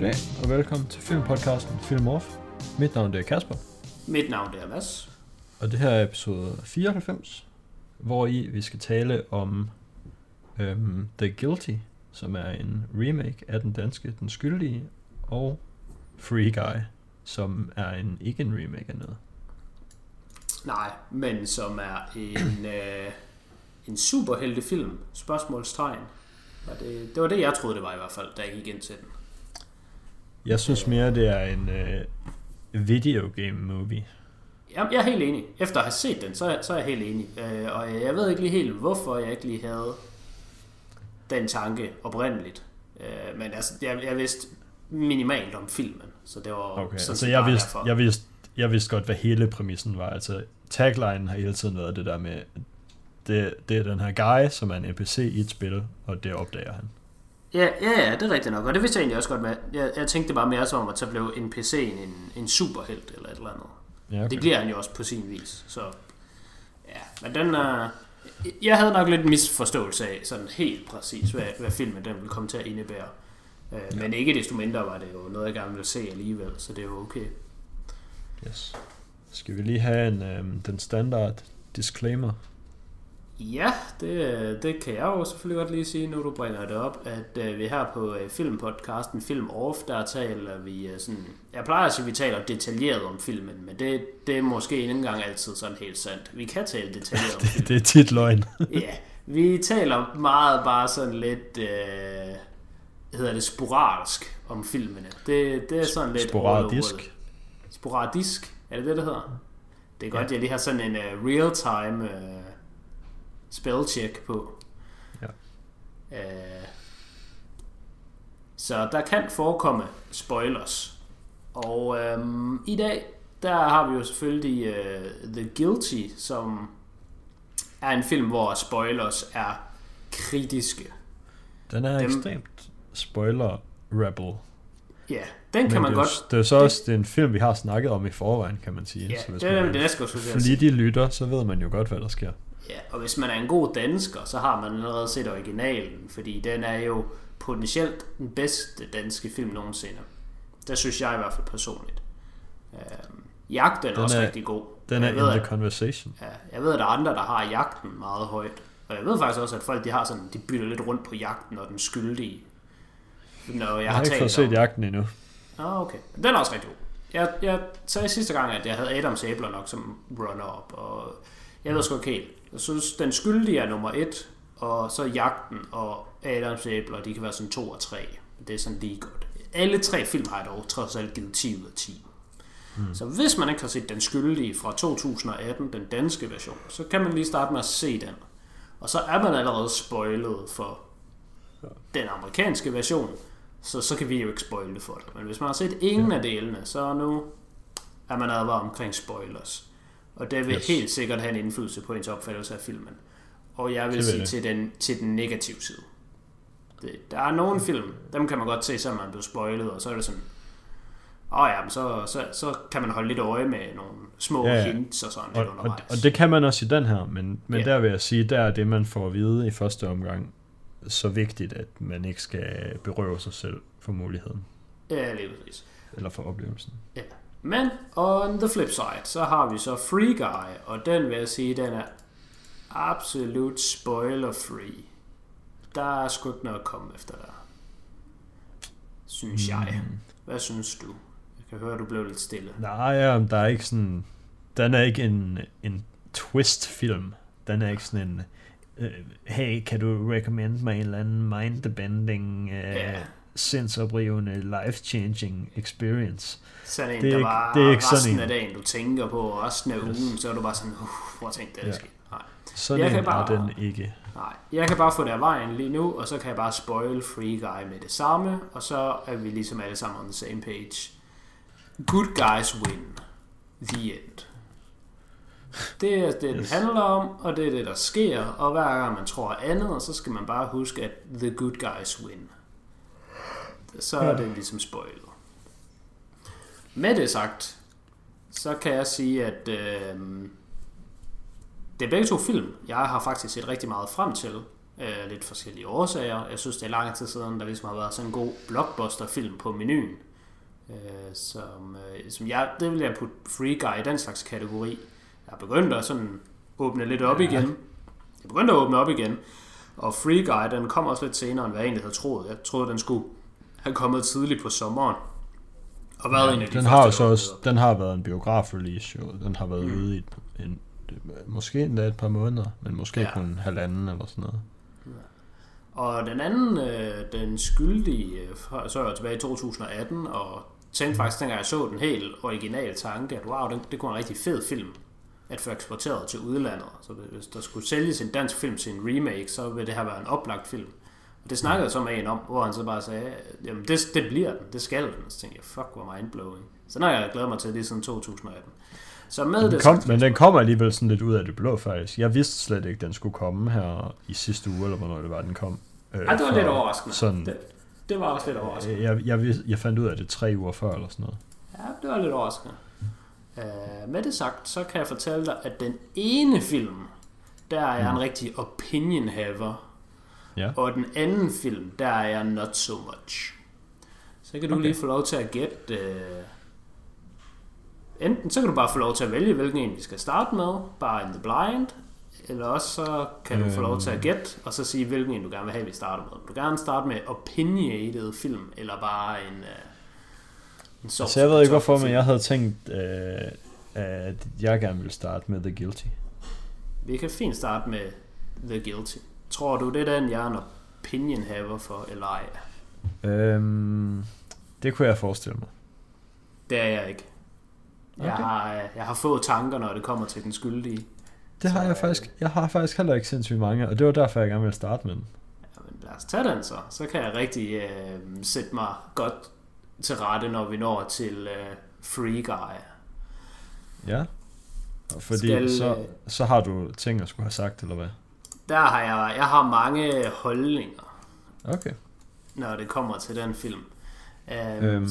Goddag og velkommen til filmpodcasten Film Off. Mit navn det er Kasper, Mit navn det er Mads. og det her er episode 94, hvor i vi skal tale om øhm, The Guilty, som er en remake af den danske Den Skyldige, og Free Guy, som er en ikke en remake af noget. Nej, men som er en, øh, en superheltefilm, spørgsmålstegn. Og det, det var det, jeg troede, det var i hvert fald, da jeg gik ind til den. Jeg synes mere, det er en øh, video game movie. Jeg, jeg er helt enig. Efter at have set den, så, er- så er jeg helt enig. Øh, og jeg ved ikke lige helt, hvorfor jeg ikke lige havde den tanke oprindeligt. Øh, men altså, jeg, jeg vidste minimalt om filmen, så det var Okay, sådan altså jeg vidste, derfor. jeg, vidste, jeg vidste godt, hvad hele præmissen var. Altså tagline har hele tiden været det der med, det, det er den her guy, som er en NPC i et spil, og det opdager han. Ja, ja, ja, det er rigtigt nok, og det vidste jeg egentlig også godt med. Jeg, jeg tænkte bare mere som, at så blev NPC'en en, en superhelt eller et eller andet. Ja, Okay. Det bliver han jo også på sin vis. Så ja, men den er... Jeg havde nok lidt misforståelse af sådan helt præcis, hvad, hvad filmen den ville komme til at indebære. Øh, Men ikke desto mindre var det jo noget, jeg gerne ville se alligevel, så det er jo okay. Yes. Skal vi lige have en, øhm, den standard disclaimer? Ja, det, det kan jeg jo selvfølgelig godt lige sige, nu du bringer det op, at øh, vi her på øh, filmpodcasten Film Off, der taler vi øh, sådan... Jeg plejer at sige, at vi taler detaljeret om filmen, men det, det er måske ikke engang altid sådan helt sandt. Vi kan tale detaljeret om filmen. Det er tit løgn. Ja, vi taler meget bare sådan lidt, øh, hedder det sporadisk om filmene. Det, det er sådan lidt... Sporadisk. Sporadisk, er det det, det hedder? Det er godt, jeg lige har sådan en uh, real-time uh, spellcheck på. Ja. Uh, så der kan forekomme spoilers. Og øhm, i dag, der har vi jo selvfølgelig uh, The Guilty, som er en film, hvor spoilers er kritiske. Den er Dem- ekstremt spoiler rebel. Ja, den kan Men man det, godt... det er så også det er en film, vi har snakket om i forvejen, kan man sige. Ja, så hvis det er man nemlig det, jeg skulle sige. flittig lytter, så ved man jo godt, hvad der sker. Ja, og hvis man er en god dansker, så har man allerede set originalen, fordi den er jo potentielt den bedste danske film nogensinde. Det synes jeg i hvert fald personligt. Øhm, jagten er Den også er- rigtig god. Den er jeg in ved, the at, conversation. ja, jeg ved, at der er andre, der har jagten meget højt. Og jeg ved faktisk også, at folk de har sådan, de bytter lidt rundt på jagten og den skyldige. Når jeg, Jeg har ikke talt fået set om- jagten endnu. Ah, okay. Den er også rigtig god. Jeg, jeg sagde sidste gang, at jeg havde Adams æbler nok som runner-up, og jeg ved sgu ikke helt. Jeg synes, den skyldige er nummer et, og så jagten og Adams æbler, de kan være sådan to og tre. Det er sådan lige godt. Alle tre film har jeg dog trods alt givet 10 ud af 10. Mm. Så hvis man ikke har set Den Skyldige fra 2018, den danske version, så kan man lige starte med at se den. Og så er man allerede spoilet for den amerikanske version, så, så kan vi jo ikke spoile det for dig. Men hvis man har set ingen ja. af delene, så nu er man advaret omkring spoilers. Og det vil Yes. helt sikkert have en indflydelse på ens opfattelse af filmen. Og jeg vil vil sige det. til den, til den negative side. Det, der er nogle film, dem kan man godt se, så man bliver spoilet, og så er det sådan, åh ja, men så, så, så kan man holde lidt øje med nogle små Ja, ja, hints og sådan Og, lidt og, undervejs. og det kan man også i den her, men, men Ja. der vil jeg sige, der er det, man får at vide i første omgang, så vigtigt, at man ikke skal berøve sig selv for muligheden, Ja, lige præcis. eller for oplevelsen. Ja. Men on the flip side, så har vi så Free Guy, og den vil jeg sige, den er absolut spoiler free. Der er sgu ikke noget at komme efter der. Synes jeg. Hvad synes du? Jeg kan høre, du blev lidt stille. Nej, ja, der er ikke sådan... Den er ikke en, en twist-film. Den er ikke sådan en... Øh, hey, kan du recommend mig en eller anden mind-bending, øh, Ja. Sindsoprivende, life-changing experience? Sådan en, Det er der ikke- bare det er ikke sådan resten en. af dagen, du tænker på, og resten af Yes. ugen, så er du bare sådan, uh, prøv at tænke det, der Ja. sker. Nej. Sådan Jeg en kan bare- er den ikke. Nej, jeg kan bare få det af vejen lige nu, og så kan jeg bare spoil Free Guy med det samme, og så er vi ligesom alle sammen on the same page. Good guys win. The end. Det er det, den Yes. handler om, og det er det, der sker, og hver gang man tror andet, så skal man bare huske, at the good guys win. Så er det ligesom spoilet. Med det sagt, så kan jeg sige, at øh, det er begge to film, jeg har faktisk set rigtig meget frem til. af lidt forskellige årsager. Jeg synes, det er lang tid siden, der ligesom har været sådan en god blockbuster-film på menuen. Øh, som, øh, som jeg, det vil jeg putte Free Guy i den slags kategori. Jeg er begyndt at sådan åbne lidt op Ja. igen. Jeg er begyndt at åbne op igen. Og Free Guy, den kom også lidt senere, end hvad jeg egentlig havde troet. Jeg troede, den skulle have kommet tidligt på sommeren. Og været en af de den har så også, var den har været en biograf-release jo. Den har været mm. ude i et, en, måske endda et par måneder, men måske Ja. ja. kun en halvanden eller sådan noget. Og den anden, øh, den skyldige, øh, så er jeg tilbage i 2018, og tænkte faktisk, dengang jeg så den helt originale tanke, at wow, den, det kunne en rigtig fed film at få eksporteret til udlandet. Så hvis der skulle sælges en dansk film til en remake, så ville det her være en oplagt film. Det snakkede jeg så med en om, hvor han så bare sagde, jamen det, det bliver den, det skal den. Så tænkte jeg, fuck, hvor mindblowing. Så den har jeg glædet mig til lige siden 2018. Så med Den det kom, men den kommer alligevel sådan lidt ud af det blå faktisk. Jeg vidste slet ikke, den skulle komme her i sidste uge, eller hvornår det var, den kom. Øh, Ej, det var lidt overraskende. Sådan, Det, det var også lidt overraskende. jeg, jeg, vid- jeg fandt ud af det tre uger før, eller sådan noget. Ja, det var lidt overraskende. Uh, med det sagt, så kan jeg fortælle dig, at den ene film, der er jeg en rigtig opinion haver. Ja. Og den anden film, der er jeg not so much. Så kan du okay. Lige få lov til at gætte... Uh, enten så kan du bare få lov til at vælge, hvilken en vi skal starte med, bare in the blind, eller også så kan du få lov til at gætte, og så sige, hvilken en du gerne vil have, vi starter med. Du gerne starte med opinionated film, eller bare en... Uh, en sovs- Så jeg ved ikke hvorfor, men jeg havde tænkt, øh, at jeg gerne ville starte med The Guilty. Vi kan fint starte med The Guilty. Tror du, det er den, jeg er en opinion haver for, eller ej? Øhm, det kunne jeg forestille mig. Det er jeg ikke. Jeg, Okay. har, øh, jeg har få tanker, når det kommer til den skyldige. Det har Så, jeg faktisk, jeg har faktisk heller ikke sindssygt mange, og det var derfor, jeg gerne ville starte med den. Jamen, lad os tage den så. Så kan jeg rigtig øh, sætte mig godt til rette, når vi når til øh, Free Guy. Ja. Fordi Skal, så, øh, så har du ting at skulle have sagt, eller hvad? Der har jeg, jeg har mange holdninger, Okay. når det kommer til den film. Øh, Øhm,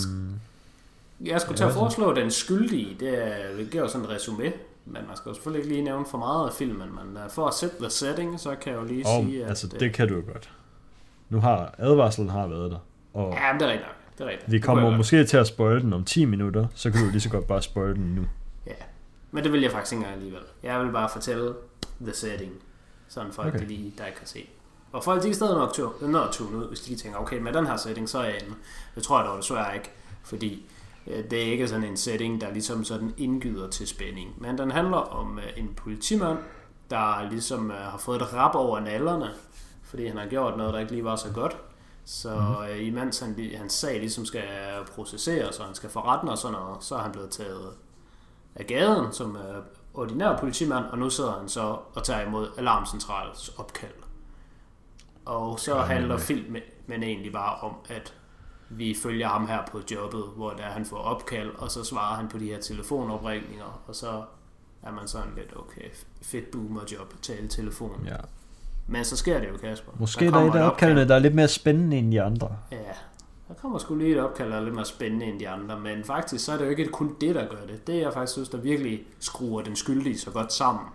Jeg skulle til at foreslå den skyldige. Det, det giver jo sådan et resume, men man skal jo selvfølgelig ikke lige nævne for meget af filmen. Men øh, for at sætte the setting, så kan jeg jo lige og, sige, at... altså, øh, det kan du jo godt. Nu har advarslen har været der. Og Ja, det er rigtigt nok. Det er rigtigt. vi Det kommer måske til at spoil den om 10 minutter, så kan du lige så godt bare spoil den nu. Ja, men det vil jeg faktisk ikke engang alligevel. Jeg vil bare fortælle the setting, sådan folk Okay. okay. lige der kan se. Og folk de kan stadig nok tu- nå at tune ud, hvis de tænker, okay, med den her setting, så er jeg inde. Det tror jeg dog desværre ikke, fordi øh, det er ikke sådan en setting, der ligesom sådan indgyder til spænding. Men den handler om øh, en politimand, der ligesom øh, har fået et rap over nallerne, fordi han har gjort noget, der ikke lige var så godt. Så mm. øh, imens han, hans sag ligesom skal processeres, og han skal for retten og sådan noget, så er han blevet taget af gaden som ordinær politimand, og nu sidder han så og tager imod alarmcentralens opkald. Og så handler men- filmen men egentlig bare om, at vi følger ham her på jobbet, hvor der han får opkald, og så svarer han på de her telefonopringninger, og så er man sådan lidt, okay, fedt boomer-job, tale telefon. Ja. Men så sker det jo, Kasper. Måske der, er et et opkaldene, opkald. der er lidt mere spændende end de andre. Ja, der kommer sgu lige et opkald, der er lidt mere spændende end de andre, men faktisk så er det jo ikke kun det, der gør det. Det jeg faktisk synes, der virkelig skruer den skyldige så godt sammen.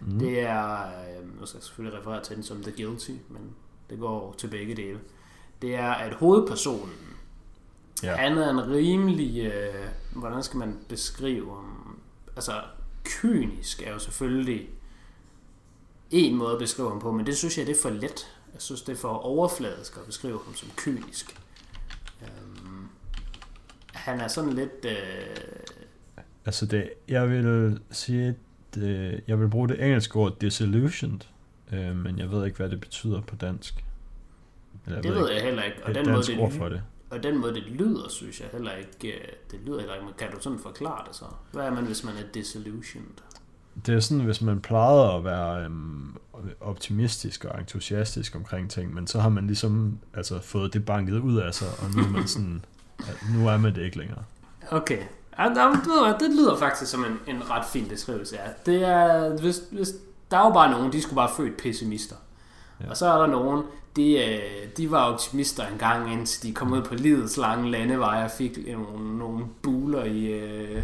Mm. Det er, øh, nu skal jeg selvfølgelig referere til den som The Guilty, men det går til begge dele. Det er, at hovedpersonen, Ja. han er en rimelig, øh, hvordan skal man beskrive ham? Altså, kynisk er jo selvfølgelig en måde at beskrive ham på, men det synes jeg, det er for let. Jeg synes, det er for overfladisk at beskrive ham som kynisk. Han er sådan lidt... Øh, Altså det, jeg vil sige, at øh, jeg vil bruge det engelske ord disillusioned, øh, men jeg ved ikke, hvad det betyder på dansk. Eller, det ved jeg heller ikke. Og den, måde, det, ord for det. og den måde, det lyder, synes jeg heller ikke... øh, Det lyder heller ikke, men kan du sådan forklare det så? Hvad er man, hvis man er disillusioned? Det er sådan, hvis man plejede at være øhm, optimistisk og entusiastisk omkring ting, men så har man ligesom altså, fået det banket ud af sig, og nu er man sådan, nu er man det ikke længere. Okay. Ja, der, ved du hvad, det lyder faktisk som en, en ret fin beskrivelse. Ja. Det er, hvis, hvis, der er jo bare nogen, de skulle bare født pessimister. Ja. Og så er der nogen, de, øh, de var optimister en gang, indtil de kom ud på livets lange landevej og fik øh, nogle, nogle buler i, øh,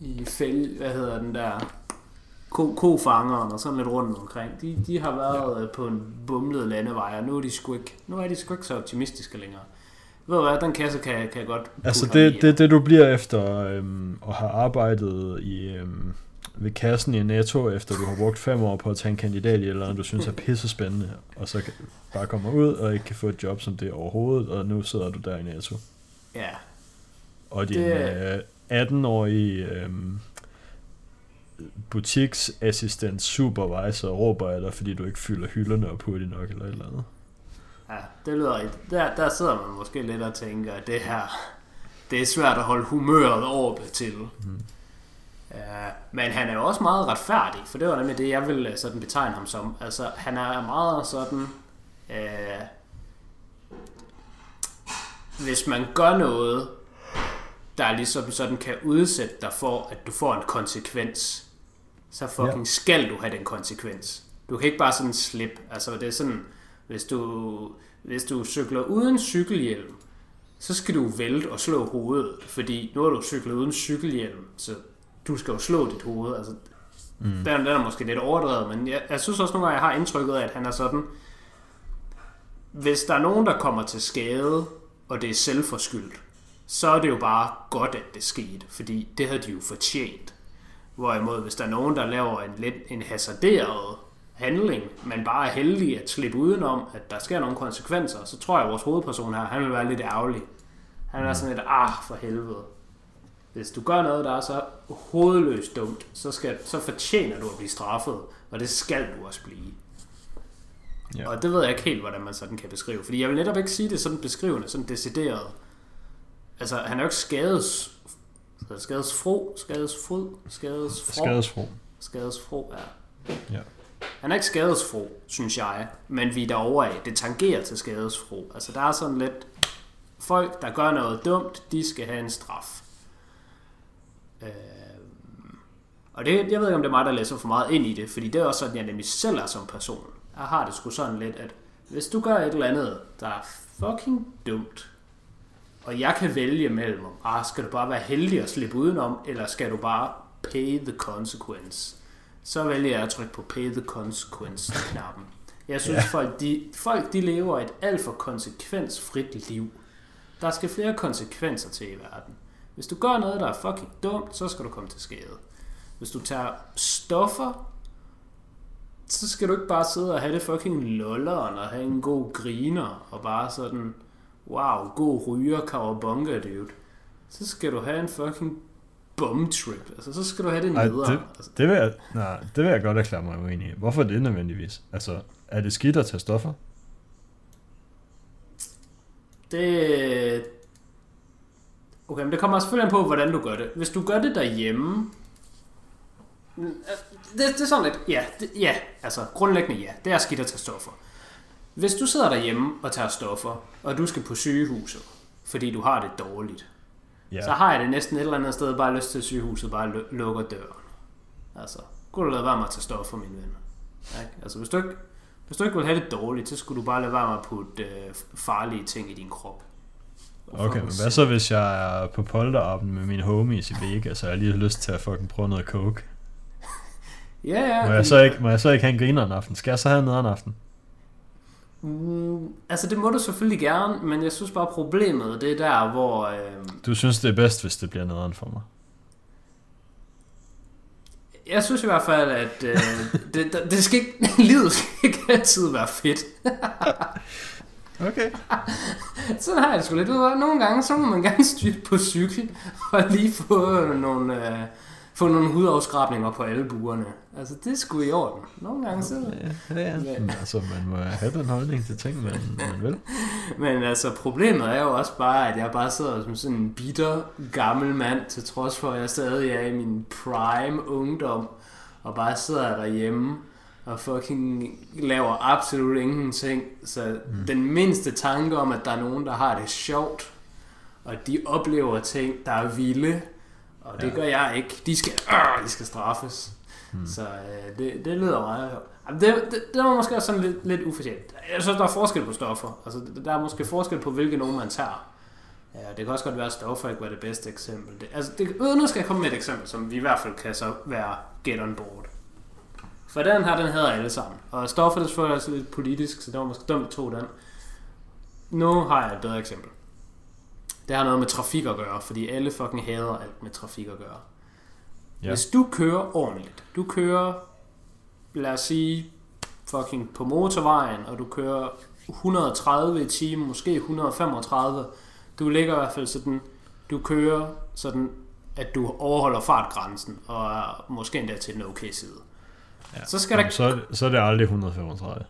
i fæld, hvad hedder den der, ko, kofangeren og sådan lidt rundt omkring, de, de har været ja. på en bumlet landevej, og nu er de sgu ikke, nu er de sgu ikke så optimistiske længere. Ved du hvad, den kasse kan, kan jeg godt Altså det, det, det du bliver efter øhm, at have arbejdet i, øhm, ved kassen i Netto, efter du har brugt fem år på at tage en kandidat i eller andet, du synes er pisse spændende, og så bare kommer ud og ikke kan få et job som det overhovedet, og nu sidder du der i Netto. Ja. Og din det... øh, 18-årige øhm, butiksassistent supervisor råber af dig, fordi du ikke fylder hylderne op hurtigt nok eller et eller andet. Ja, det lyder rigtigt. Der, der sidder man måske lidt og tænker, at det her, det er svært at holde humøret oppe til. Mm. Ja, men han er jo også meget retfærdig, for det var nemlig det, jeg vil sådan betegne ham som. Altså, han er meget sådan... Øh, hvis man gør noget, der ligesom sådan kan udsætte dig for, at du får en konsekvens, så fucking ja. skal du have den konsekvens. Du kan ikke bare sådan slippe. Altså, det er sådan, hvis du, hvis du cykler uden cykelhjelm, så skal du vælte og slå hovedet, fordi nu har du cyklet uden cykelhjelm, så du skal jo slå dit hoved. Altså, mm. den, den er måske lidt overdrevet, men jeg, jeg synes også nogle gange, jeg har indtrykket af, at han er sådan, hvis der er nogen, der kommer til skade, og det er selvforskyldt, så er det jo bare godt, at det skete, fordi det havde de jo fortjent. Hvorimod, hvis der er nogen, der laver en lidt en hasarderet handling, men bare er heldig at slippe udenom, at der sker nogle konsekvenser, så tror jeg, at vores hovedperson her, han vil være lidt ærgerlig. Han vil være sådan lidt, ah, for helvede. Hvis du gør noget, der er så hovedløst dumt, så, skal, så fortjener du at blive straffet, og det skal du også blive. Ja. Og det ved jeg ikke helt, hvordan man sådan kan beskrive. Fordi jeg vil netop ikke sige det sådan beskrivende, sådan decideret. Altså, han er jo ikke skades... Skadesfro? Skadesfod? Skadesfro? Skadesfro. Skadesfro, ja. Ja. Han er ikke skadesfro, synes jeg, men vi er derovre af. Det tangerer til skadesfro. Altså, der er sådan lidt... Folk, der gør noget dumt, de skal have en straf. Øh, og det, jeg ved ikke, om det er mig, der læser for meget ind i det, fordi det er også sådan, jeg nemlig selv er som person. Jeg har det sgu sådan lidt, at hvis du gør et eller andet, der er fucking dumt, og jeg kan vælge mellem, ah, skal du bare være heldig at slippe udenom, eller skal du bare pay the consequence, så vælger jeg at trykke på pay the consequence-knappen. Jeg synes, yeah. folk, de, folk de lever et alt for konsekvensfrit liv. Der skal flere konsekvenser til i verden. Hvis du gør noget, der er fucking dumt, så skal du komme til skade. Hvis du tager stoffer, så skal du ikke bare sidde og have det fucking lolleren og have en god griner og bare sådan, wow, god ryger, kawabunga, dude. Så skal du have en fucking bum trip. Altså, så skal du have det nedere. det, altså. det, vil jeg, nej, det vil jeg godt erklære mig uenig i. Hvorfor er det nødvendigvis? Altså, er det skidt at tage stoffer? Det... Okay, men det kommer selvfølgelig an på, hvordan du gør det. Hvis du gør det derhjemme... Det, det er sådan lidt... Ja, det, ja, altså grundlæggende ja. Det er skidt at tage stoffer. Hvis du sidder derhjemme og tager stoffer, og du skal på sygehuset, fordi du har det dårligt, yeah. så har jeg det næsten et eller andet sted bare lyst til, at sygehuset bare lukker døren. Altså, kunne du lade være med at tage stoffer, mine venner. Ikke? Altså, hvis du, ikke, hvis du ikke vil have det dårligt, så skulle du bare lade være med at putte øh, farlige ting i din krop. Okay, men hvad så hvis jeg er på polterappen med mine homies i Vegas, så jeg lige har lyst til at fucking prøve noget coke? ja, ja. Må jeg, så ikke, må jeg så ikke have en griner en aften? Skal jeg så have noget en aften? Mm, altså det må du selvfølgelig gerne, men jeg synes bare problemet, det er der, hvor... Øh... Du synes det er bedst, hvis det bliver nederen for mig? Jeg synes i hvert fald, at øh, det, det, det skal ikke, livet skal ikke altid være fedt. okay. Sådan har jeg det sgu lidt. Nogle gange, så må man gerne styre på cykel, og lige få nogle... Øh, få nogle hudafskrabninger på alle buerne. Altså, det skulle i orden. Nogle gange så... Ja, ja, ja. Men, altså, man må have den holdning til ting, man, man vil. Men altså, problemet er jo også bare, at jeg bare sidder som sådan en bitter, gammel mand, til trods for, at jeg stadig er i min prime ungdom, og bare sidder derhjemme og fucking laver absolut ingenting. Så mm. den mindste tanke om, at der er nogen, der har det sjovt, og de oplever ting, der er vilde, og det ja. gør jeg ikke. De skal, øh, de skal straffes. Hmm. Så øh, det, det lyder meget... Det, det, det var måske også sådan lidt, lidt ufortjent. Jeg synes, der er forskel på stoffer. Altså, der er måske forskel på, hvilke nogen man tager. Ja, det kan også godt være, at stoffer ikke var det bedste eksempel. Det, altså, det, øh, nu skal jeg komme med et eksempel, som vi i hvert fald kan så være get on board. For den her, den hedder alle sammen. Og stoffet er selvfølgelig også lidt politisk, så det var måske dumt at tro den. Nu har jeg et bedre eksempel. Det har noget med trafik at gøre, fordi alle fucking hader alt med trafik at gøre. Ja. Hvis du kører ordentligt, du kører, lad os sige, fucking på motorvejen, og du kører 130 i timen, måske 135, du ligger i hvert fald sådan, du kører sådan, at du overholder fartgrænsen, og er måske endda til den okay side. Ja. Så skal der Jamen, så, er det- så er det aldrig 135.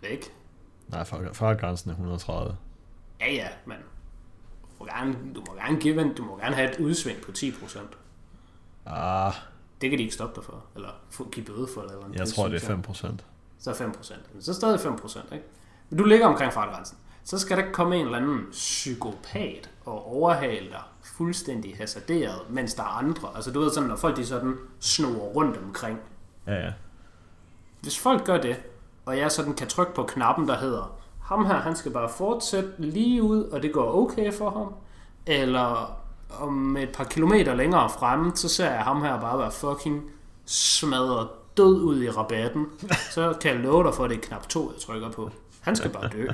det ikke. Nej, far- fartgrænsen er 130. Ja, ja, men du må gerne, du må gerne, give, en- du må gerne have et udsving på 10%. Ah, Det kan de ikke stoppe dig for, eller få, give bøde for. Eller jeg tror, det er 5 procent. Så er 5%. Men så er stadig 5%, ikke? Men du ligger omkring fartgrænsen. Så skal der komme en eller anden psykopat og overhale dig fuldstændig hasarderet, mens der er andre. Altså du ved sådan, når folk de sådan snor rundt omkring. Ja, ja. Hvis folk gør det, og jeg sådan kan trykke på knappen, der hedder, ham her, han skal bare fortsætte lige ud, og det går okay for ham. Eller om et par kilometer længere fremme, så ser jeg ham her bare være fucking smadret død ud i rabatten. Så kan jeg love dig for, at det er knap to, jeg trykker på. Han skal bare dø.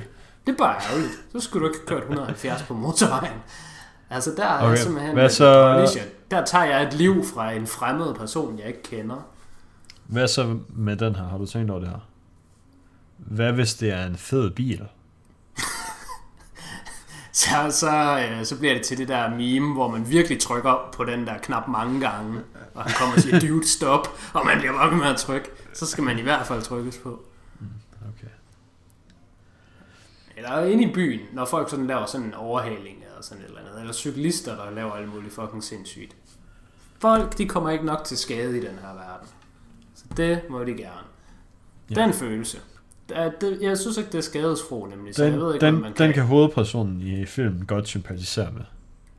Det er bare ærgerligt. Så skulle du ikke kørt 170 på motorvejen. Altså der er Okay, simpelthen... hvad så- Punisher. Der tager jeg et liv fra en fremmed person, jeg ikke kender. Hvad så med den her? Har du tænkt over det her? Hvad hvis det er en fed bil? så, så, øh, så bliver det til det der meme, hvor man virkelig trykker på den der knap mange gange, og han kommer og siger, dude, stop, og man bliver bare med at trykke. Så skal man i hvert fald trykkes på. Okay. Eller inde i byen, når folk sådan laver sådan en overhaling eller sådan et eller andet. Eller cyklister, der laver alt muligt fucking sindssygt. Folk, de kommer ikke nok til skade i den her verden. Så det må de gerne. Ja. Den følelse. Der- det, jeg synes ikke, det er skadesfro, nemlig. Så jeg ved Den, ikke, den, man den kan hovedpersonen i filmen godt sympatisere med.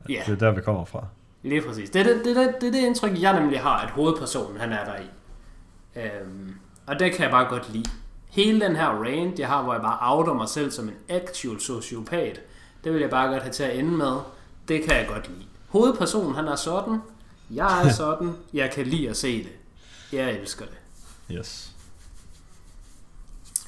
Ja. Det er der, vi kommer fra. Lige præcis. Det er det, det, det, det, det indtryk, jeg nemlig har, at hovedpersonen han er der i. Øhm, og det kan jeg bare godt lide. Hele den her rant, jeg har, hvor jeg bare outer mig selv som en actual sociopat, det vil jeg bare godt have til at ende med. Det kan jeg godt lide. Hovedpersonen, han er sådan. Jeg er sådan. Jeg kan lide at se det. Jeg elsker det. Yes.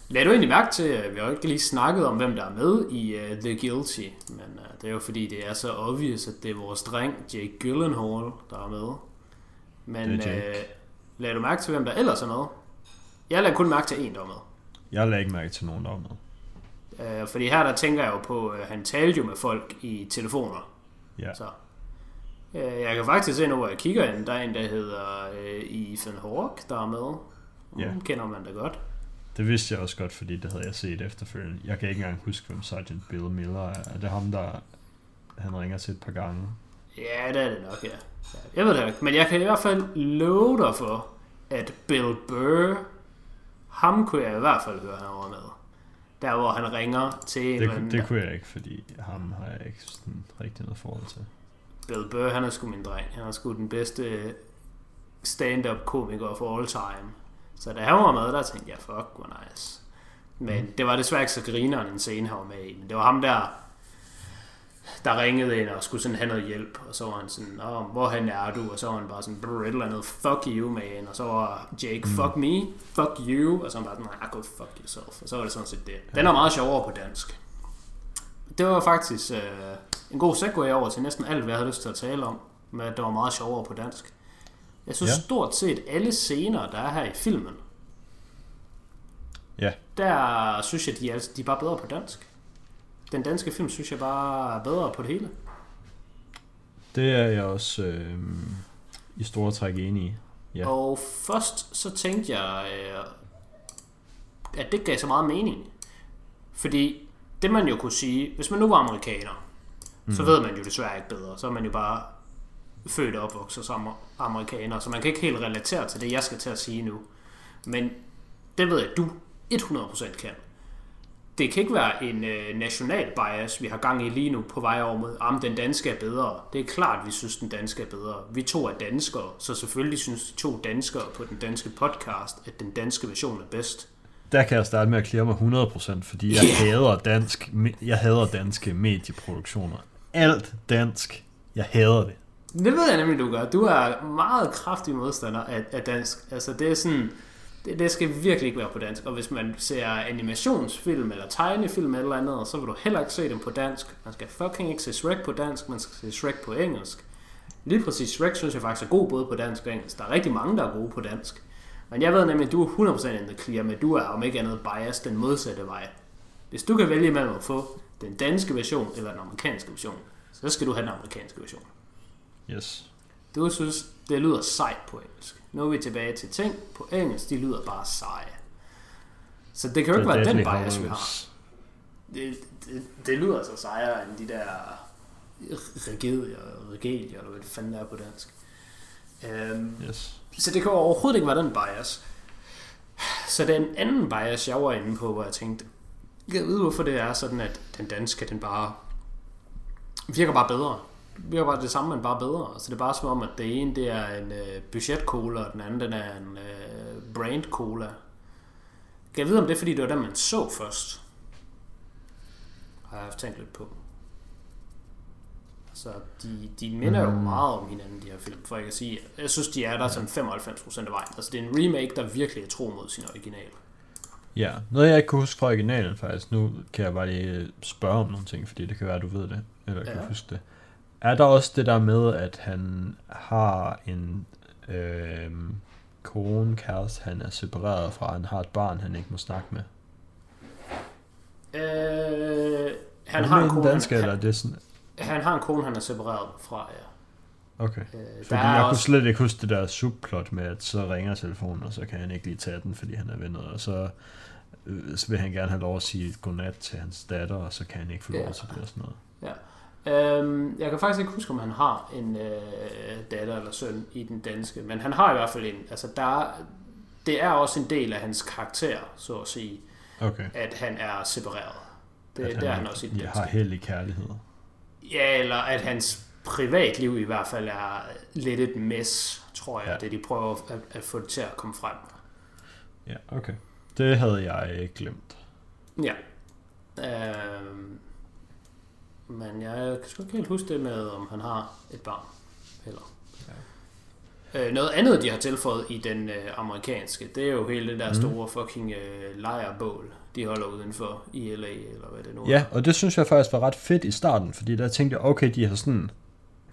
Lad du egentlig mærke til, at vi har ikke lige snakket om, hvem der er med i uh, The Guilty, men uh, det er jo fordi, det er så obvious, at det er vores dreng, Jake Gyllenhaal, der er med. Men Det er Jake. uh, lad du mærke til, hvem der ellers er med? Jeg lader kun mærke til en, der er med. Jeg lagde ikke mærke til nogen der var med. Uh, fordi her der tænker jeg jo på, at han talte jo med folk i telefoner. Ja. Så. Uh, jeg kan faktisk se nu, hvor jeg kigger ind, der er en, der hedder uh, Ethan Hawke, der er med. Ja. Yeah. kender man da godt. Det vidste jeg også godt, fordi det havde jeg set efterfølgende. Jeg kan ikke engang huske, hvem Sergeant Bill Miller er. Er det ham, der han ringer til et par gange? Ja, det er det nok, ja. Jeg ved det ikke, men jeg kan i hvert fald love dig for, at Bill Burr, ham kunne jeg i hvert fald høre, han var med. Der, hvor han ringer til Det, anden- det kunne jeg ikke, fordi ham har jeg ikke sådan rigtig noget forhold til. Bill Burr, han er sgu min dreng. Han er sgu den bedste stand-up komiker of all time. Så da han var med, der tænkte jeg, fuck, hvor nice. Men det var desværre ikke så grineren en scene, han var med i. Men det var ham der, der ringede ind og skulle sådan have noget hjælp. Og så var han sådan, Åh, hvor han er du? Og så var han bare sådan, brr, et eller andet, fuck you, man. Og så var Jake, fuck me, fuck you. Og så var han bare sådan, nah, go fuck yourself. Og så var det sådan set det. Den er meget sjovere på dansk. Det var faktisk øh, en god segue over til næsten alt, hvad jeg havde lyst til at tale om. Men det var meget sjovere på dansk. Jeg synes Ja. stort set alle scener, der er her i filmen, Ja. der synes jeg, de er, de er bare bedre på dansk. Den danske film synes jeg bare er bedre på det hele. Det er jeg også øh, i store træk enig i. Ja. Og først så tænkte jeg, øh, at det gav så meget mening. Fordi det man jo kunne sige, hvis man nu var amerikaner, mm. så ved man jo desværre ikke bedre. Så er man jo bare født og opvokset som amerikaner, så man kan ikke helt relatere til det, jeg skal til at sige nu. Men det ved jeg, at du 100% kan. Det kan ikke være en øh, national bias, vi har gang i lige nu på vej over mod, om den danske er bedre. Det er klart, vi synes, den danske er bedre. Vi to er danskere, så selvfølgelig synes de to danskere på den danske podcast, at den danske version er bedst. Der kan jeg starte med at klare mig 100%, fordi jeg Ja. hader dansk, jeg hader danske medieproduktioner. Alt dansk, jeg hader det. Det ved jeg nemlig, du gør. Du er meget kraftig modstander af, af dansk. Altså, det er sådan... Det, det skal virkelig ikke være på dansk. Og hvis man ser animationsfilm eller tegnefilm eller andet, så vil du heller ikke se dem på dansk. Man skal fucking ikke se Shrek på dansk, man skal se Shrek på engelsk. Lige præcis Shrek synes jeg faktisk er god både på dansk og engelsk. Der er rigtig mange, der er gode på dansk. Men jeg ved nemlig, at du er 100% in the clear med, du er om ikke andet bias den modsatte vej. Hvis du kan vælge mellem at få den danske version eller den amerikanske version, så skal du have den amerikanske version. Yes. Du synes, det lyder sejt på engelsk. Nu er vi tilbage til ting. På engelsk, de lyder bare seje. Så det kan jo ikke være den bias, vi har. Det, det, det lyder så sejere end de der regedier, regedier, eller hvad det fanden er på dansk. Um, yes. Så det kan overhovedet ikke være den bias. Så den anden bias, jeg var inde på, hvor jeg tænkte, jeg ved hvorfor det er sådan, at den danske, den bare virker bare bedre. Virker bare det samme, men bare bedre. Så det er bare som om, at det ene, det er en uh, budget cola, og den anden, den er en uh, brand cola. Kan jeg vide, om det er, fordi det var den, man så først? Har jeg tænkt lidt på. Så de, de minder jo meget om hinanden, de her film, for jeg kan sige. Jeg synes, de er der sådan 95% af vejen. Altså, det er en remake, der virkelig er tro mod sin original. Ja, noget jeg ikke kunne huske fra originalen faktisk. Nu kan jeg bare lige spørge om nogle ting, fordi det kan være, at du ved det, eller kan Ja. huske det. Er der også det der med, at han har en øh, kone, kæreste, han er separeret fra, han har et barn, han ikke må snakke med? Øh, han, har en kone, danske, han, eller er det sådan... han har en kone, han er separeret fra, ja. Okay. Øh, Fordi jeg kunne slet ikke huske det der subplot med, at så ringer telefonen, og så kan han ikke lige tage den, fordi han er venner, og så, øh, så vil han gerne have lov at sige godnat til hans datter, og så kan han ikke få lov Ja. til det og sådan noget. Øhm, jeg kan faktisk ikke huske, om han har en øh, datter eller søn i den danske, men han har i hvert fald en. Altså, der er, det er også en del af hans karakter, så at sige, Okay. at han er separeret. Det, At det er han også i den danske. har heldig kærlighed. Ja, eller at hans privatliv i hvert fald er lidt et mess, tror jeg, Ja. det de prøver at, at få det til at komme frem. Ja, okay. Det havde jeg ikke glemt. Ja. Øhm, men jeg kan sgu ikke helt huske det med, om han har et barn heller. Ja. Øh, noget andet, de har tilføjet i den øh, amerikanske, det er jo hele det der Mhm. store fucking øh, lejrbål, de holder udenfor i LA, eller hvad det nu Ja, er. og det synes jeg faktisk var ret fedt i starten, fordi der tænkte jeg, okay, de har sådan,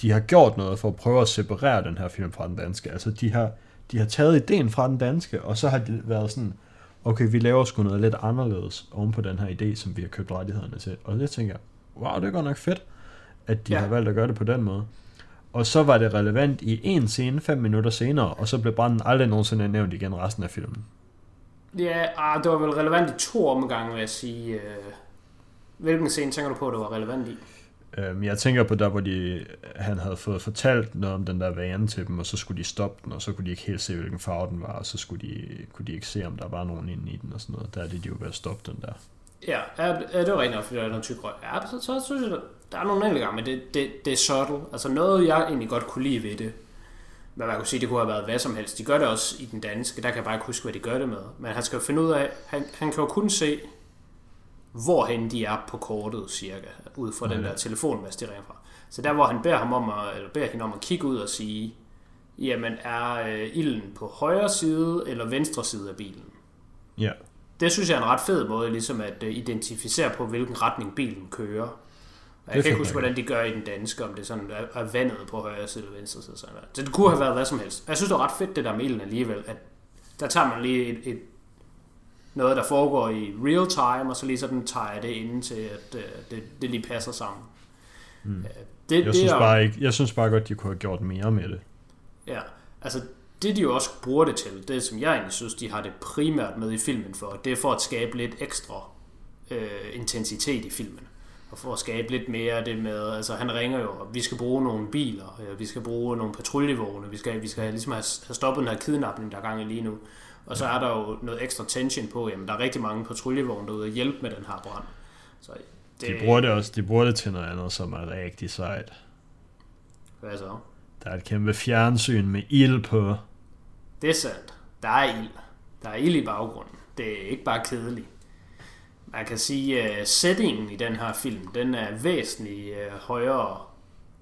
de har gjort noget for at prøve at separere den her film fra den danske. Altså, de har, de har taget ideen fra den danske, og så har de været sådan, okay, vi laver sgu noget lidt anderledes oven på den her idé, som vi har købt rettighederne til. Og det tænker jeg, wow, det er godt nok fedt, at de Ja. har valgt at gøre det på den måde. Og så var det relevant i en scene, fem minutter senere, og så blev branden aldrig nogensinde nævnt igen resten af filmen. Ja, ah, det var vel relevant i to omgange, vil jeg sige. Øh, hvilken scene tænker du på, det var relevant i? Øhm, jeg tænker på der, hvor de, han havde fået fortalt noget om den der vane til dem, og så skulle de stoppe den, og så kunne de ikke helt se, hvilken farve den var, og så skulle de, kunne de ikke se, om der var nogen inde i den og sådan noget. Der er det de jo ved at stoppe den der. Ja, ja, ja, det var rent nok, fordi der er noget tyk røg. Ja, så, så synes jeg, der, er nogle enkelte gange, men det, det, det er subtle. Altså noget, jeg egentlig godt kunne lide ved det, men man kunne sige, det kunne have været hvad som helst. De gør det også i den danske, der kan jeg bare ikke huske, hvad de gør det med. Men han skal jo finde ud af, han, han kan jo kun se, hvorhen de er på kortet cirka, ud fra den Ja. der telefonmast, de ringer fra. Så der, hvor han beder, ham om at, eller beder hende om at kigge ud og sige, jamen er øh, ilden på højre side eller venstre side af bilen? Ja, Det synes jeg er en ret fed måde ligesom at øh, identificere på, hvilken retning bilen kører. Og jeg er kan ikke huske, hvordan de gør i den danske, om det sådan er, er vandet på højre side eller venstre side. Sådan noget. Så det kunne have været hvad som helst. Jeg synes, det var ret fedt, det der med ilden alligevel, at der tager man lige et, et noget, der foregår i real time, og så lige sådan tager jeg det ind til, at øh, det, det lige passer sammen. Mm. Øh, Det, jeg det synes, er, bare ikke, jeg synes bare godt, de kunne have gjort mere med det. Ja, altså det de jo også bruger det til, det som jeg egentlig synes, de har det primært med i filmen for, det er for at skabe lidt ekstra øh, intensitet i filmen. Og for at skabe lidt mere det med, altså han ringer jo, og vi skal bruge nogle biler, øh, vi skal bruge nogle patruljevogne, vi skal, vi skal ligesom have, have stoppet den her kidnapning, der er gang i lige nu. Og så er der jo noget ekstra tension på, jamen der er rigtig mange patruljevogne derude at hjælpe med den her brand. Så det, De bruger det også, de bruger det til noget andet, som er rigtig sejt. Hvad så? Der er et kæmpe fjernsyn med ild på. Det er sandt. Der er ild. Der er ild i baggrunden. Det er ikke bare kedeligt. Man kan sige, at settingen i den her film, den er væsentligt øh, højere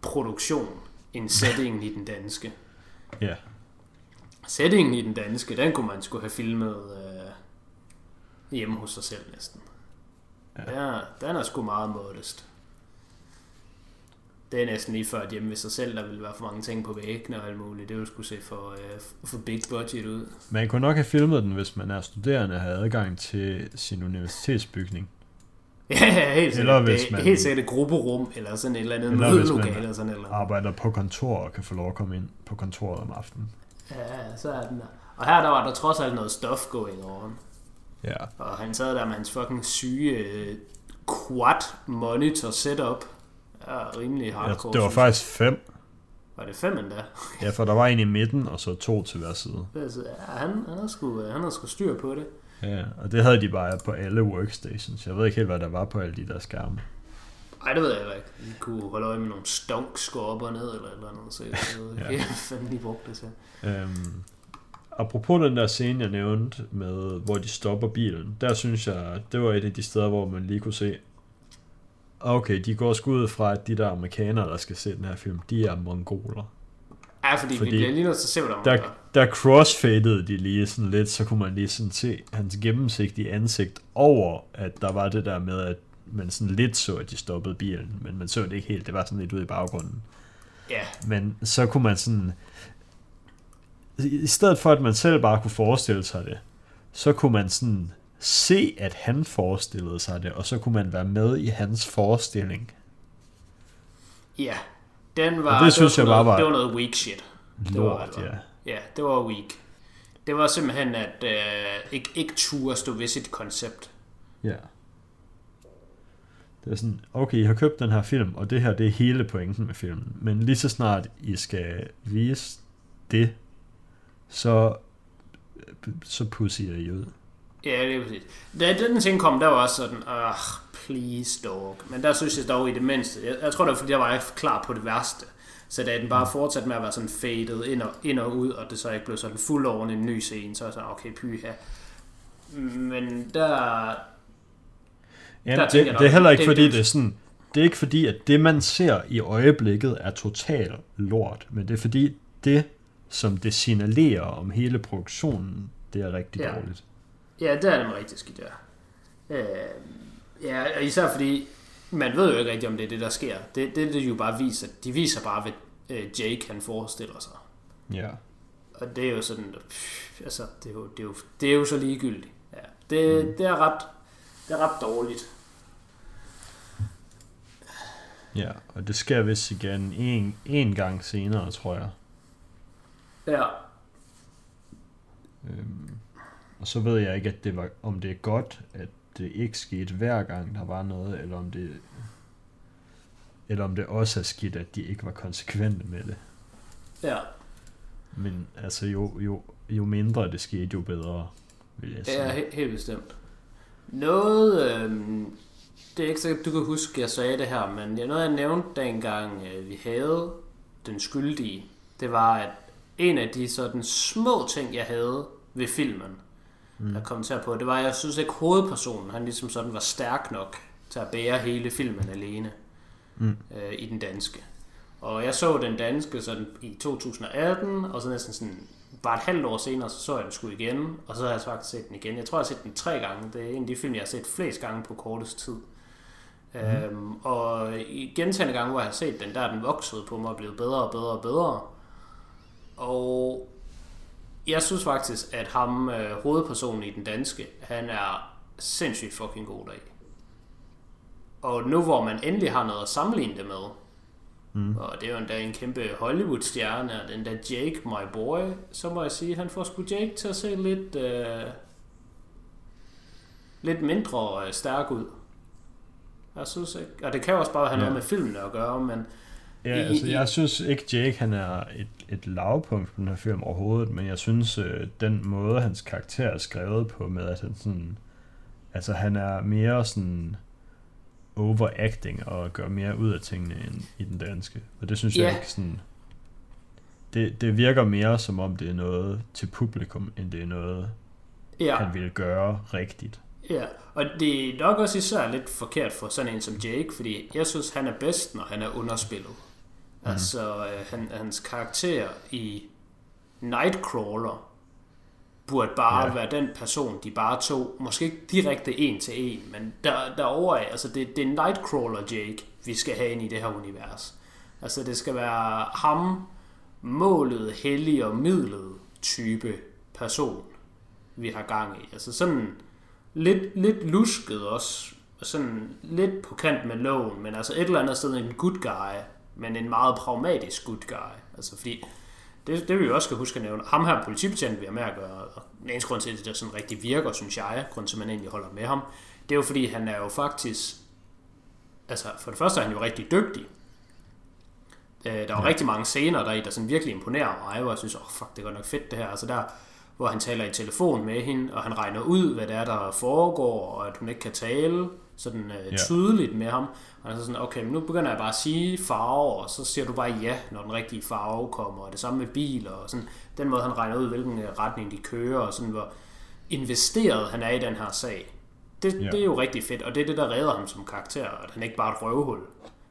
produktion end settingen i den danske. Ja. Settingen i den danske, den kunne man skulle have filmet øh, hjemme hos sig selv næsten. Ja. Ja. Den er sgu meget modest. Det er næsten lige før, at hjemme ved sig selv, der vil være for mange ting på væggene og alt muligt. Det ville skulle se for, øh, for big budget ud. Man kunne nok have filmet den, hvis man er studerende og har adgang til sin universitetsbygning. Ja, helt sikkert. Eller hvis man- helt sikkert et grupperum, eller sådan et eller andet Eller mødelokale, eller sådan eller. Arbejder på kontor og kan få lov at komme ind på kontoret om aftenen. Ja, så er den der. Og her der var der trods alt noget stuff going on. Ja. Og han sad der med hans fucking syge øh, quad monitor setup. Ja, rimelig ja hardcore. det var faktisk fem. Var det fem endda? Ja, for der var en i midten, og så to til hver side. Altså, ja, han, han, har sgu, øh, han har sgu styr på det. Ja, og det havde de bare på alle workstations. Jeg ved ikke helt, hvad der var på alle de der skærme. Ej, det ved jeg ikke. Vi kunne holde øje med nogle stonks gå op og ned, eller eller andet. Så jeg ved ikke, Ja. ja. fanden de brugte det til. Øhm, apropos den der scene, jeg nævnte, med, hvor de stopper bilen, der synes jeg, det var et af de steder, hvor man lige kunne se, okay, de går sgu ud fra, at de der amerikanere, der skal se den her film, de er mongoler. Ja, fordi, fordi vi bliver lige nødt til at se, hvad der, Der, der. crossfadede de lige sådan lidt, så kunne man lige sådan se hans gennemsigtige ansigt over, at der var det der med, at man sådan lidt så, at de stoppede bilen, men man så det ikke helt, det var sådan lidt ude i baggrunden. Ja, Men så kunne man sådan... I stedet for, at man selv bare kunne forestille sig det, så kunne man sådan se, at han forestillede sig det, og så kunne man være med i hans forestilling. ja. Den var, Og det synes var jeg noget, bare var- Det var noget weak shit. Det var Lort, altså- ja. Ja, det var weak. Det var simpelthen, at øh, ikke, ikke turde stå ved sit koncept. Ja. Det er sådan, okay, I har købt den her film, og det her, det er hele pointen med filmen. Men lige så snart I skal vise det, så, så pusser I ud. Ja, det er præcis. Da den ting kom, der var også sådan, ah, please dog. Men der synes jeg dog i det mindste, jeg, jeg tror det var fordi, jeg var ikke klar på det værste. Så da den bare fortsatte med at være sådan faded ind og, ind og ud, og det så ikke blev sådan fuld over en ny scene, så er jeg sådan, okay, pyha. Men der, Ja, Der det, tænker jeg det er nok, heller ikke det- fordi, det- det er sådan, det er ikke fordi, at det man ser i øjeblikket er total lort, men det er fordi, det som det signalerer om hele produktionen, det er rigtig Ja. dårligt. Ja, der er det rigtig skidt, ja. Øh, ja, og især fordi, man ved jo ikke rigtigt, om det er det, der sker. Det, det, det jo bare viser, de viser bare, hvad øh, Jake han forestiller sig. Ja. Og det er jo sådan, pff, altså, det er jo, det er jo, det er jo så ligegyldigt. Ja, det, mm. det, er ret, det er ret dårligt. ja, og det sker vist igen en, en gang senere, tror jeg. Ja, Øhm, og så ved jeg ikke, at det var, om det er godt, at det ikke skete hver gang, der var noget, eller om det eller om det også er skidt, at de ikke var konsekvente med det. ja, Men altså, jo, jo, jo mindre det skete, jo bedre, vil jeg sige. ja he, helt bestemt. Noget, øhm, det er ikke sikkert, du kan huske, jeg sagde det her, men noget jeg nævnte dengang øh, vi havde den skyldige, det var, at en af de sådan små ting, jeg havde ved filmen, mm. at kommentere på, det var, at jeg synes ikke hovedpersonen, han ligesom sådan var stærk nok til at bære hele filmen alene Mm. øh, i den danske. Og jeg så den danske sådan i 2018, og så næsten sådan bare et halvt år senere, så så jeg den sgu igen, og så har jeg faktisk set den igen. Jeg tror, jeg har set den tre gange. Det er en af de film, jeg har set flest gange på kortest tid. Mm. Øhm, og i gentagende gange, hvor jeg har set den, der er den vokset på mig og blevet bedre og bedre og bedre. Og jeg synes faktisk, at ham, øh, hovedpersonen i den danske, han er sindssygt fucking god deri. Og nu hvor man endelig har noget at sammenligne det med, mm. og det er jo endda en kæmpe Hollywood-stjerne, og den der Jake, my boy, så må jeg sige, at han får sgu Jake til at se lidt, øh, lidt mindre øh, stærk ud. Jeg synes ikke, og det kan også bare have Ja. noget med filmen at gøre, men Ja, I- altså jeg synes ikke, Jake han er et, et lavpunkt på den her film overhovedet, men jeg synes, øh, den måde, hans karakter er skrevet på, med at han sådan, altså han er mere sådan overacting og gør mere ud af tingene end i den danske. Og det synes Ja. jeg ikke sådan, det, det virker mere som om det er noget til publikum, end det er noget, ja. han ville gøre rigtigt. Ja, og det er nok også især lidt forkert for sådan en som Jake, fordi jeg synes, han er bedst, når han er underspillet. Mm. Altså, øh, han, hans karakter i Nightcrawler burde bare ja. være den person, de bare tog, måske ikke direkte en til en, men der, derover af, altså det, det er Nightcrawler Jake, vi skal have ind i det her univers. Altså det skal være ham, målet, hellig og midlet type person, vi har gang i. Altså sådan lidt, lidt lusket også, sådan lidt på kant med loven, men altså et eller andet sted en good guy, men en meget pragmatisk good guy. Altså fordi, det, det vi også skal huske at nævne, ham her politibetjent vi har med at gøre, og den eneste grund til, at det sådan rigtig virker, synes jeg, grund til, at man egentlig holder med ham, det er jo fordi, han er jo faktisk, altså for det første er han jo rigtig dygtig, Øh, der var ja. rigtig mange scener der i, der sådan virkelig imponerer mig, hvor jeg synes, åh oh, fuck, det er godt nok fedt det her. Altså der, hvor han taler i telefon med hende, og han regner ud, hvad det er, der foregår, og at hun ikke kan tale sådan øh, ja. tydeligt med ham. Og er sådan, okay, men nu begynder jeg bare at sige farve, og så siger du bare ja, når den rigtige farve kommer, og det samme med biler, og sådan den måde, han regner ud, hvilken øh, retning de kører, og sådan hvor investeret han er i den her sag. Det, ja. det er jo rigtig fedt, og det er det, der redder ham som karakter, at han ikke bare er et røvhul.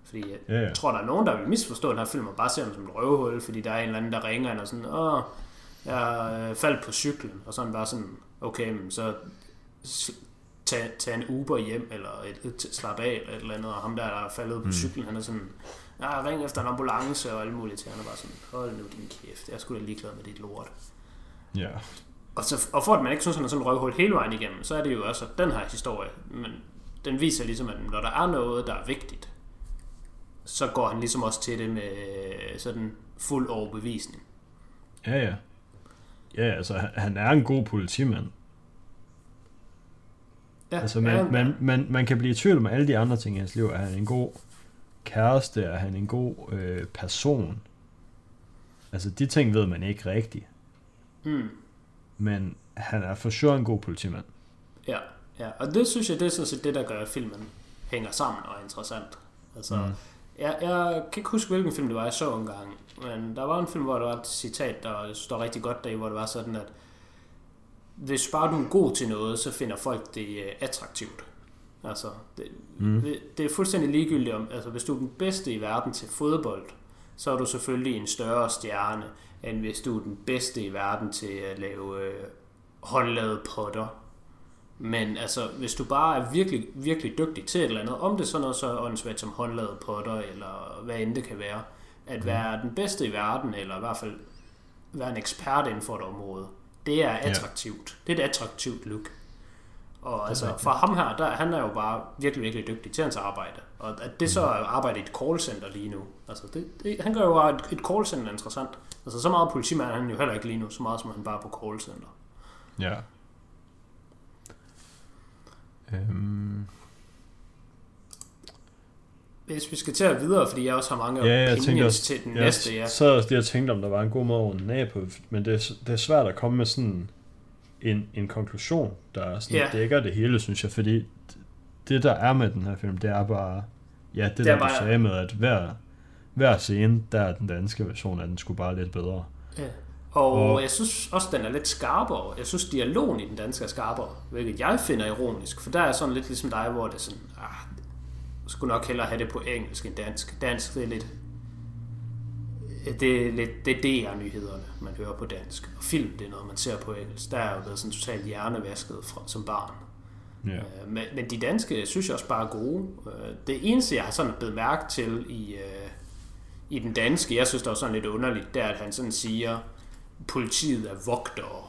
Fordi jeg ja, ja. tror, der er nogen, der vil misforstå den her film og bare ser den som et røvhul, fordi der er en eller anden, der ringer ind og sådan, åh, jeg faldt på cyklen, og sådan bare sådan, okay, men så tag, tag en Uber hjem, eller et, et, et slap af, eller et eller andet, og ham der, der er faldet på mm. cyklen, han er sådan, ja, ring efter en ambulance og alt muligt til. Han er bare sådan, hold nu din kæft, jeg skulle da ligeglad med dit lort. Ja. Og, så, og for at man ikke synes, han er sådan røvhul hele vejen igennem, så er det jo også den her historie, men den viser ligesom, at når der er noget, der er vigtigt, så går han ligesom også til det med sådan fuld overbevisning. Ja, ja. Ja, altså han er en god politimand. Ja, altså man, ja, man, man, man kan blive i tvivl om alle de andre ting i hans liv. Er han en god kæreste? Er han en god øh, person? Altså de ting ved man ikke rigtigt. Mm. Men han er for sure en god politimand. Ja, ja, og det synes jeg, det er sådan set det, der gør, at filmen hænger sammen og er interessant. Altså, mm. Jeg, jeg kan ikke huske, hvilken film det var, jeg så engang. Men der var en film, hvor der var et citat, der står rigtig godt der, hvor det var sådan, at hvis bare du er god til noget, så finder folk det øh, attraktivt. Altså, det, mm. det, det er fuldstændig ligegyldigt om, altså hvis du er den bedste i verden til fodbold, så er du selvfølgelig en større stjerne, end hvis du er den bedste i verden til at lave øh, håndlavet potter men altså, hvis du bare er virkelig, virkelig dygtig til et eller andet, om det er sådan noget så åndssvagt som håndlavet potter, eller hvad end det kan være, at være den bedste i verden, eller i hvert fald være en ekspert inden for et område, det er attraktivt. Ja. Det er et attraktivt look. Og altså, for ham her, der, han er jo bare virkelig, virkelig dygtig til hans arbejde. Og at det så er arbejde i et callcenter lige nu. Altså, det, det, han gør jo bare et, et callcenter interessant. Altså, så meget politimand er han jo heller ikke lige nu, så meget som han bare er på callcenter. Ja, Øhm. Hvis vi skal til at videre, fordi jeg også har mange ja, jeg tænker også, til den jeg, næste. Ja. Så det, jeg tænkte, om der var en god måde at runde på, men det er, det er svært at komme med sådan en, en konklusion, der sådan ja. dækker det hele, synes jeg, fordi det, der er med den her film, det er bare, ja, det, det der bare, du sagde med, at hver, hver scene, der er den danske version af den, skulle bare lidt bedre. Ja. Og, og jeg synes også, den er lidt skarpere. Jeg synes, dialogen i den danske er skarpere, hvilket jeg finder ironisk, for der er sådan lidt ligesom dig, hvor det er sådan, ah, skulle nok hellere have det på engelsk end dansk. Dansk, det er lidt, det er lidt, det er DR-nyhederne, man hører på dansk. Og film, det er noget, man ser på engelsk. Der er jo været sådan totalt hjernevasket fra, som barn. Ja. Øh, men, men de danske synes jeg også bare er gode. Øh, det eneste, jeg har sådan blevet mærke til i, øh, i den danske, jeg synes, der er sådan lidt underligt, det er, at han sådan siger, politiet er vogtere.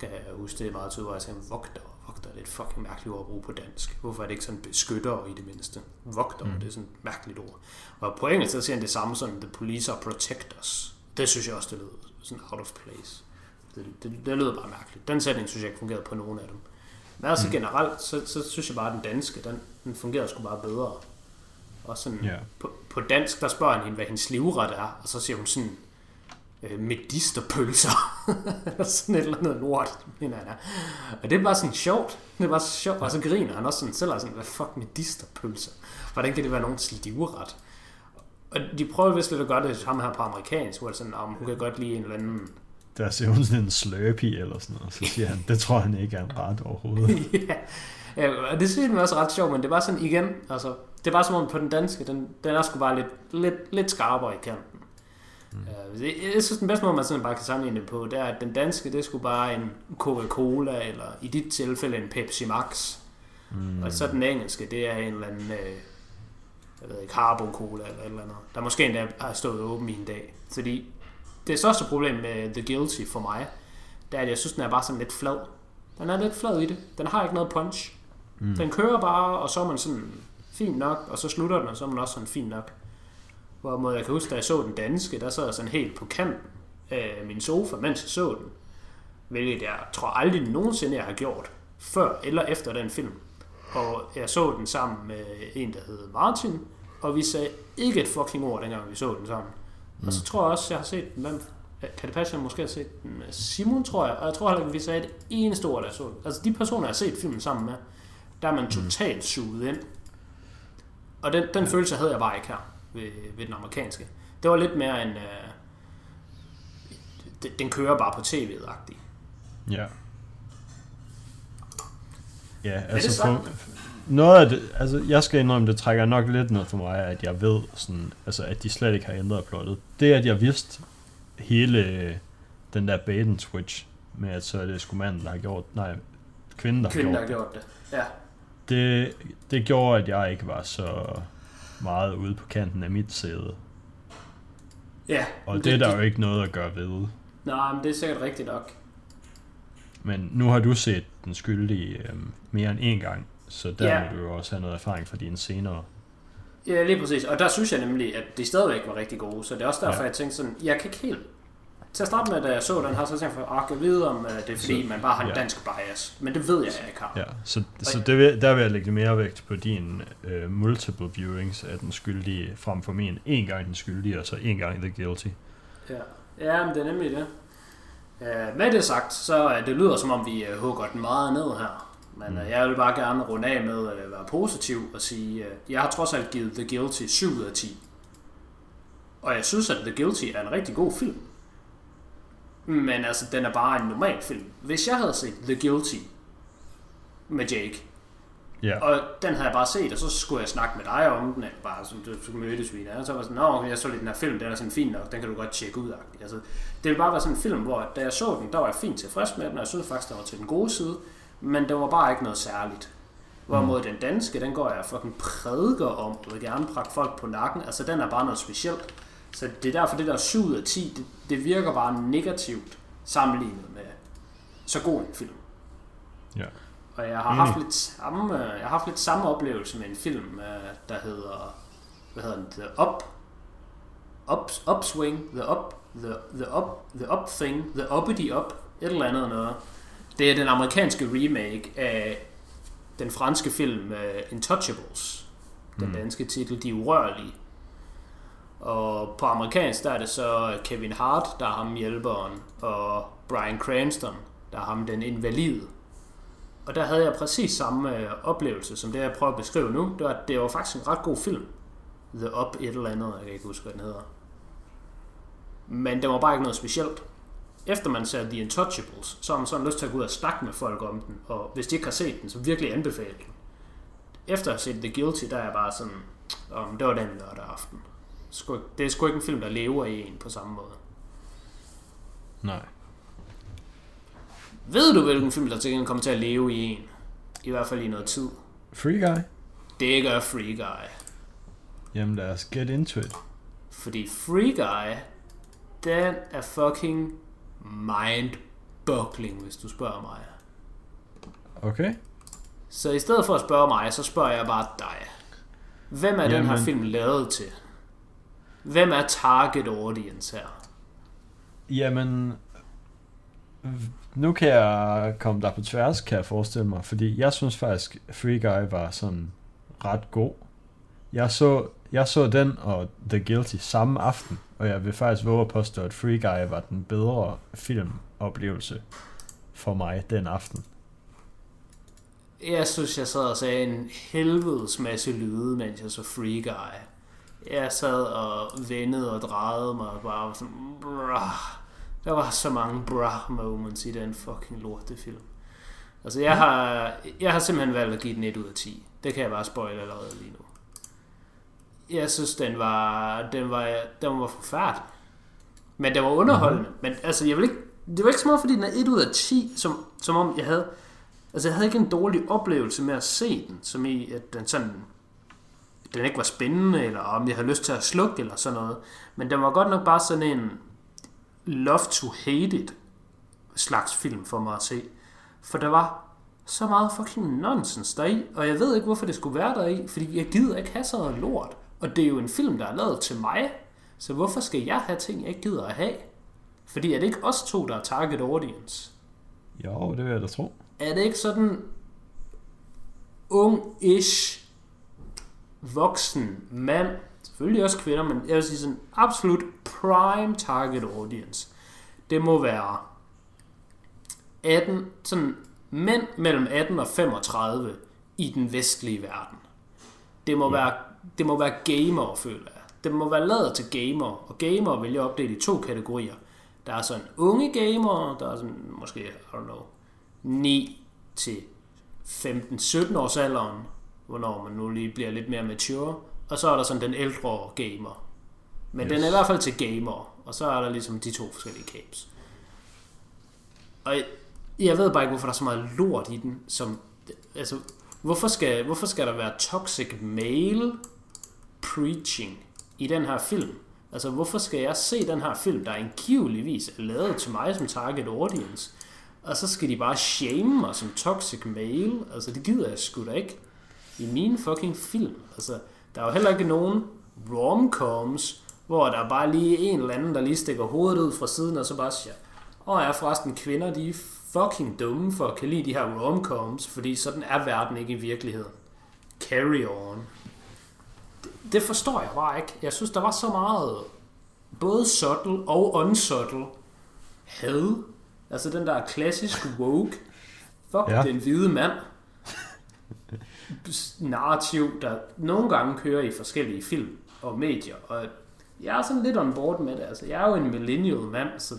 Kan jeg huske det meget tydeligt, jeg sagde, vogtere. Vogtere, det er et fucking mærkeligt ord at bruge på dansk. Hvorfor er det ikke sådan beskytter i det mindste? Vogtere, mm. det er sådan et mærkeligt ord. Og på engelsk, så siger han det samme som, the police are protectors. Det synes jeg også, det lyder sådan out of place. Det, det, det lyder bare mærkeligt. Den sætning synes jeg ikke fungerede på nogen af dem. Men altså mm. generelt, så, så synes jeg bare, at den danske, den, den fungerer sgu bare bedre. Og sådan, yeah. på, på dansk, der spørger han hende, hvad hendes livret er, og så siger hun sådan, øh, medisterpølser. eller sådan et eller andet lort, mener han er. Og det bare sådan sjovt. Det så sjovt. Og så griner han også sådan selv, sådan, hvad fuck medisterpølser? Hvordan kan det være nogen livret? Og de prøver vist lidt at gøre det ham her på amerikansk, hvor det sådan, om hun kan godt lide en eller anden der ser hun sådan en slurpee eller sådan noget, så siger han, det tror han ikke er en ret overhovedet. ja. ja, og det synes jeg også ret sjovt, men det var sådan igen, altså, det var som om på den danske, den, den er sgu bare lidt, lidt, lidt skarpere i kanten. Mm. Jeg, jeg synes, den bedste måde, man sådan bare kan sammenligne det på, det er, at den danske, det skulle bare en Coca-Cola, eller i dit tilfælde en Pepsi Max. Mm. Og så den engelske, det er en eller anden, øh, jeg ved ikke, Harbo Cola eller et eller andet, der måske endda har stået åben i en dag. Fordi det største problem med The Guilty for mig, det er, at jeg synes, den er bare sådan lidt flad. Den er lidt flad i det. Den har ikke noget punch. Mm. Den kører bare, og så er man sådan fint nok, og så slutter den, og så er man også sådan fint nok. Hvorimod jeg kan huske, da jeg så den danske, der sad jeg sådan helt på kanten af min sofa, mens jeg så den. Hvilket jeg tror aldrig nogensinde, jeg har gjort, før eller efter den film. Og jeg så den sammen med en, der hed Martin, og vi sagde ikke et fucking ord, dengang vi så den sammen. Mm. Og så tror jeg også, jeg har set den, hvem, kan det passe, at jeg måske har set den med Simon, tror jeg, og jeg tror heller ikke, vi sagde et eneste ord, der så den. Altså de personer, jeg har set filmen sammen med, der er man mm. totalt suget ind. Og den, den følelse havde jeg bare ikke her ved, ved den amerikanske. Det var lidt mere en... Øh, den kører bare på tv-agtig. Ja. Ja, altså for, noget af det, altså jeg skal indrømme, det trækker nok lidt noget for mig, at jeg ved sådan, altså at de slet ikke har ændret plottet. Det at jeg vidste hele den der bait and switch, med at så er det sgu manden, der har gjort, nej, kvinden, der, kvinden, har, gjort der har gjort det. Ja. Det, det gjorde, at jeg ikke var så meget ude på kanten af mit sæde. Ja. Og det, det er der jo ikke noget at gøre ved. Nej, men det er sikkert rigtigt nok. Men nu har du set den skyldige øh, mere end en gang, så der ja. vil du jo også have noget erfaring fra dine senere. Ja, lige præcis. Og der synes jeg nemlig, at de stadigvæk var rigtig gode. Så det er også derfor, ja. jeg tænkte sådan, jeg kan ikke helt til at starte med, da jeg så den her, så tænkte jeg, at jeg vide, om det er fordi, så, man bare har en ja. dansk bias. Men det ved jeg, jeg ikke har. Ja, så, så det vil, der vil jeg lægge mere vægt på din uh, multiple viewings af den skyldige, frem for min en gang den skyldige, og så en gang the guilty. Ja, ja men det er nemlig det. Uh, med det sagt, så uh, det lyder som om, vi uh, hugger den meget ned her. Men uh, jeg vil bare gerne runde af med at være positiv og sige, uh, jeg har trods alt givet The Guilty 7 ud af 10. Og jeg synes, at The Guilty er en rigtig god film. Men altså, den er bare en normal film. Hvis jeg havde set The Guilty med Jake, yeah. og den havde jeg bare set, og så skulle jeg snakke med dig om den, eller bare som du skulle mødes vi og så var sådan, nå, jeg så lidt den her film, den er sådan fin nok, den kan du godt tjekke ud. Altså, det ville bare være sådan en film, hvor da jeg så den, der var jeg fint tilfreds med den, og jeg synes faktisk, der var til den gode side, men det var bare ikke noget særligt. Hvorimod mm. den danske, den går jeg fucking prædiker om, du vil gerne prakke folk på nakken, altså den er bare noget specielt. Så det er derfor, det der 7 ud af 10, det, det virker bare negativt sammenlignet med så god en film. Ja. Og jeg har haft lidt samme, jeg har haft lidt samme oplevelse med en film, øh, der hedder, hvad hedder den, The Up, Up Upswing, The Up, The, the Up, The Up Thing, The Uppity Up, et eller andet noget. Det er den amerikanske remake af den franske film uh, Intouchables. Den mm. danske titel, De Urørlige. Og på amerikansk, der er det så Kevin Hart, der er ham hjælperen, og Brian Cranston, der er ham den invalide. Og der havde jeg præcis samme øh, oplevelse, som det jeg prøver at beskrive nu. Det var, det var faktisk en ret god film. The Up et eller andet, jeg kan ikke huske, hvad den hedder. Men det var bare ikke noget specielt. Efter man ser The Intouchables, så har man sådan lyst til at gå ud og snakke med folk om den. Og hvis de ikke har set den, så virkelig anbefale den. Efter at have set The Guilty, der er jeg bare sådan, om det var den lørdag aften det er sgu ikke en film, der lever i en på samme måde. Nej. Ved du, hvilken film, der til gengæld kommer til at leve i en? I hvert fald i noget tid. Free Guy? Det gør Free Guy. Jamen lad os get into it. Fordi Free Guy, den er fucking mind-boggling, hvis du spørger mig. Okay. Så i stedet for at spørge mig, så spørger jeg bare dig. Hvem er Jamen. den her film lavet til? Hvem er target audience her? Jamen, nu kan jeg komme der på tværs, kan jeg forestille mig, fordi jeg synes faktisk, Free Guy var sådan ret god. Jeg så, jeg så den og The Guilty samme aften, og jeg vil faktisk våge at påstå, at Free Guy var den bedre filmoplevelse for mig den aften. Jeg synes, jeg sad og sagde en helvedes masse lyde, mens jeg så Free Guy jeg sad og vendede og drejede mig og bare sådan, brah. Der var så mange brah moments i den fucking lortefilm. Altså, jeg har, jeg har simpelthen valgt at give den 1 ud af 10. Det kan jeg bare spoil allerede lige nu. Jeg synes, den var, den var, den var forfærdelig. Men det var underholdende. Mm-hmm. Men altså, jeg vil ikke, det var ikke så meget, fordi den er 1 ud af 10, som, som om jeg havde... Altså, jeg havde ikke en dårlig oplevelse med at se den, som i, at den sådan den ikke var spændende, eller om jeg havde lyst til at slukke, eller sådan noget. Men den var godt nok bare sådan en love to hate it slags film for mig at se. For der var så meget fucking nonsens deri, og jeg ved ikke, hvorfor det skulle være deri, fordi jeg gider ikke have sådan noget lort. Og det er jo en film, der er lavet til mig, så hvorfor skal jeg have ting, jeg ikke gider at have? Fordi er det ikke os to, der er target audience? Jo, det vil jeg da tro. Er det ikke sådan ung-ish voksen mand, selvfølgelig også kvinder, men jeg vil sige sådan absolut prime target audience. Det må være 18, sådan mænd mellem 18 og 35 i den vestlige verden. Det må, ja. være, det må være gamer, føler jeg. Det må være lavet til gamer, og gamer vil jeg opdele i to kategorier. Der er sådan unge gamer, der er sådan måske, I don't know, 9 til 15-17 års alderen, hvornår man nu lige bliver lidt mere mature. Og så er der sådan den ældre gamer. Men yes. den er i hvert fald til gamer. Og så er der ligesom de to forskellige capes. Og jeg, jeg ved bare ikke, hvorfor der er så meget lort i den. Som, altså, hvorfor skal, hvorfor skal der være toxic male preaching i den her film? Altså, hvorfor skal jeg se den her film, der angiveligvis er lavet til mig som target audience, og så skal de bare shame mig som toxic male? Altså, det gider jeg sgu da ikke i min fucking film. Altså, der er jo heller ikke nogen romcoms, hvor der er bare lige en eller anden, der lige stikker hovedet ud fra siden, og så bare siger, oh, ja, forresten, kvinder, de er fucking dumme for at kan lide de her romcoms, fordi sådan er verden ikke i virkeligheden. Carry on. Det, det forstår jeg bare ikke. Jeg synes, der var så meget både subtle og unsubtle had. Altså den der klassisk woke. Fuck ja. den hvide mand narrativ, der nogle gange kører i forskellige film og medier, og jeg er sådan lidt on board med det. Altså, jeg er jo en millennial mand, så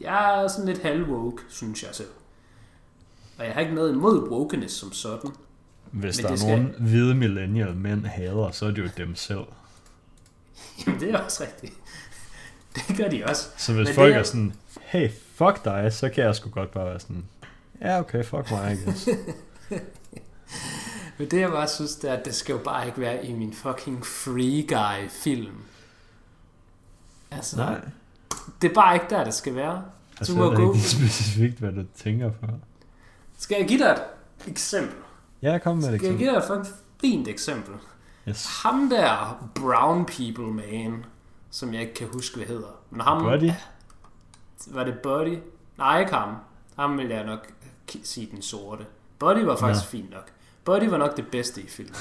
jeg er sådan lidt halv-woke, synes jeg selv. Og jeg har ikke noget imod wokeness som sådan. Hvis der er skal... nogen hvide millennial mænd hader, så er det jo dem selv. Jamen, det er også rigtigt. Det gør de også. Så hvis Men folk er... er sådan, hey, fuck dig, så kan jeg sgu godt bare være sådan, ja, okay, fuck mig, I guess. Men det jeg bare synes, det er, at det skal jo bare ikke være i min fucking Free Guy film. Altså, Nej. Det er bare ikke der, det skal være. Altså, du må gå. ikke specifikt, hvad du tænker for. Skal jeg give dig et eksempel? Ja, kom med et eksempel. Skal jeg give dig et fint eksempel? Yes. Ham der Brown People Man, som jeg ikke kan huske, hvad hedder. Men ham, Buddy? Var det Buddy? Nej, ikke ham. Ham vil jeg nok sige den sorte. Buddy var faktisk ja. fint nok. Buddy var nok det bedste i filmen.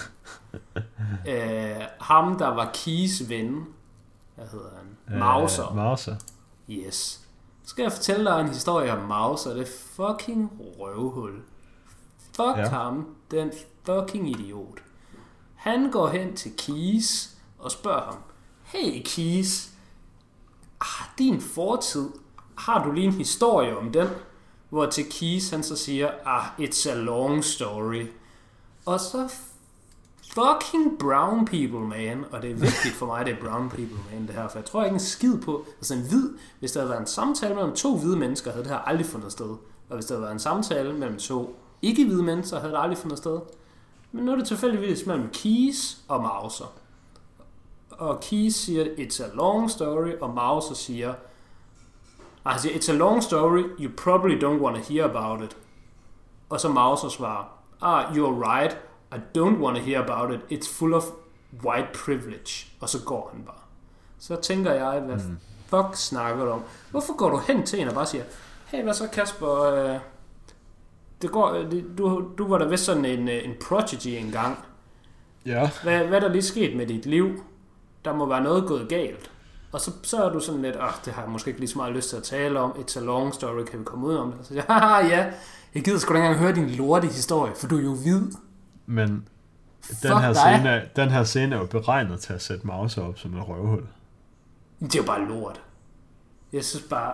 uh, ham, der var Keys ven, hvad hedder han? Mauser. Uh, Mauser. Yes. Så skal jeg fortælle dig en historie om Mauser. Det fucking røvhul. Fuck ja. ham. Den fucking idiot. Han går hen til Keys og spørger ham, Hey Keys, ah, din fortid, har du lige en historie om den? Hvor til Keys han så siger, ah, it's a long story. Og så fucking brown people, man. Og det er vigtigt for mig, det er brown people, man, det her. For jeg tror ikke en skid på, altså en hvid, hvis der havde været en samtale mellem to hvide mennesker, havde det her aldrig fundet sted. Og hvis der havde været en samtale mellem to ikke-hvide mennesker, havde det aldrig fundet sted. Men nu er det tilfældigvis mellem Keys og Mauser. Og Keys siger, it's a long story, og Mauser siger, altså, it's a long story, you probably don't want to hear about it. Og så Mauser svarer, ah, you're right, I don't want to hear about it, it's full of white privilege. Og så går han bare. Så tænker jeg, hvad mm. fuck snakker du om? Hvorfor går du hen til en og bare siger, hey, hvad så Kasper, øh, det går, øh, det, du, du var da vist sådan en, øh, en prodigy engang. Ja. Hvad, hvad er der lige sket med dit liv? Der må være noget gået galt. Og så, så er du sådan lidt, ah, det har jeg måske ikke lige så meget lyst til at tale om. It's a long story, kan vi komme ud om det? Og så siger ja, jeg gider sgu da ikke engang høre din lorte historie, for du er jo hvid. Men den her, scene, den her scene er jo beregnet til at sætte Mouse op som en røvhul. Det er jo bare lort. Jeg synes bare,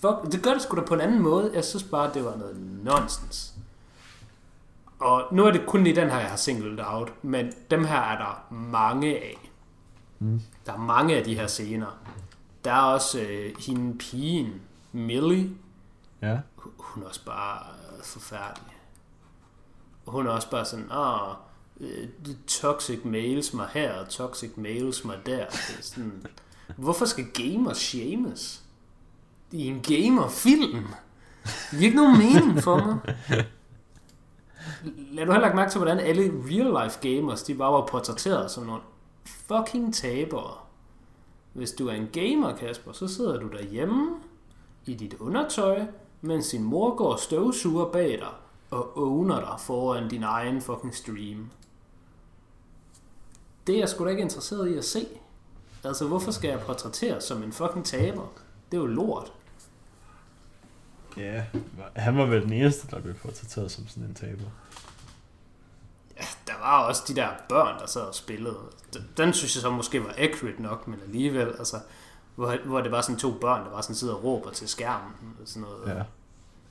fuck, det gør det sgu da på en anden måde. Jeg synes bare, det var noget nonsens. Og nu er det kun i den her, jeg har singlet out, men dem her er der mange af. Mm. Der er mange af de her scener. Der er også øh, hende pigen, Millie. Ja. Hun er også bare øh, forfærdelig. Hun er også bare sådan, ah, øh, toxic males mig her, og toxic males mig der. Det er sådan, hvorfor skal gamers shames? I en gamerfilm? Det giver ikke nogen mening for mig. Lad du heller ikke mærke til, hvordan alle real-life gamers, de bare var portrætteret som nogle fucking tabere. Hvis du er en gamer, Kasper, så sidder du derhjemme i dit undertøj, mens din mor går og støvsuger bag dig og owner dig foran din egen fucking stream. Det er jeg sgu da ikke interesseret i at se. Altså, hvorfor skal jeg portrætteres som en fucking taber? Det er jo lort. Ja, han var vel den eneste, der blev portrætteret som sådan en taber. Ja, der var også de der børn, der sad og spillede. Den, den synes jeg så måske var accurate nok, men alligevel, altså, hvor, hvor det var sådan to børn, der var sådan sidder og råber til skærmen. Og sådan noget. Ja.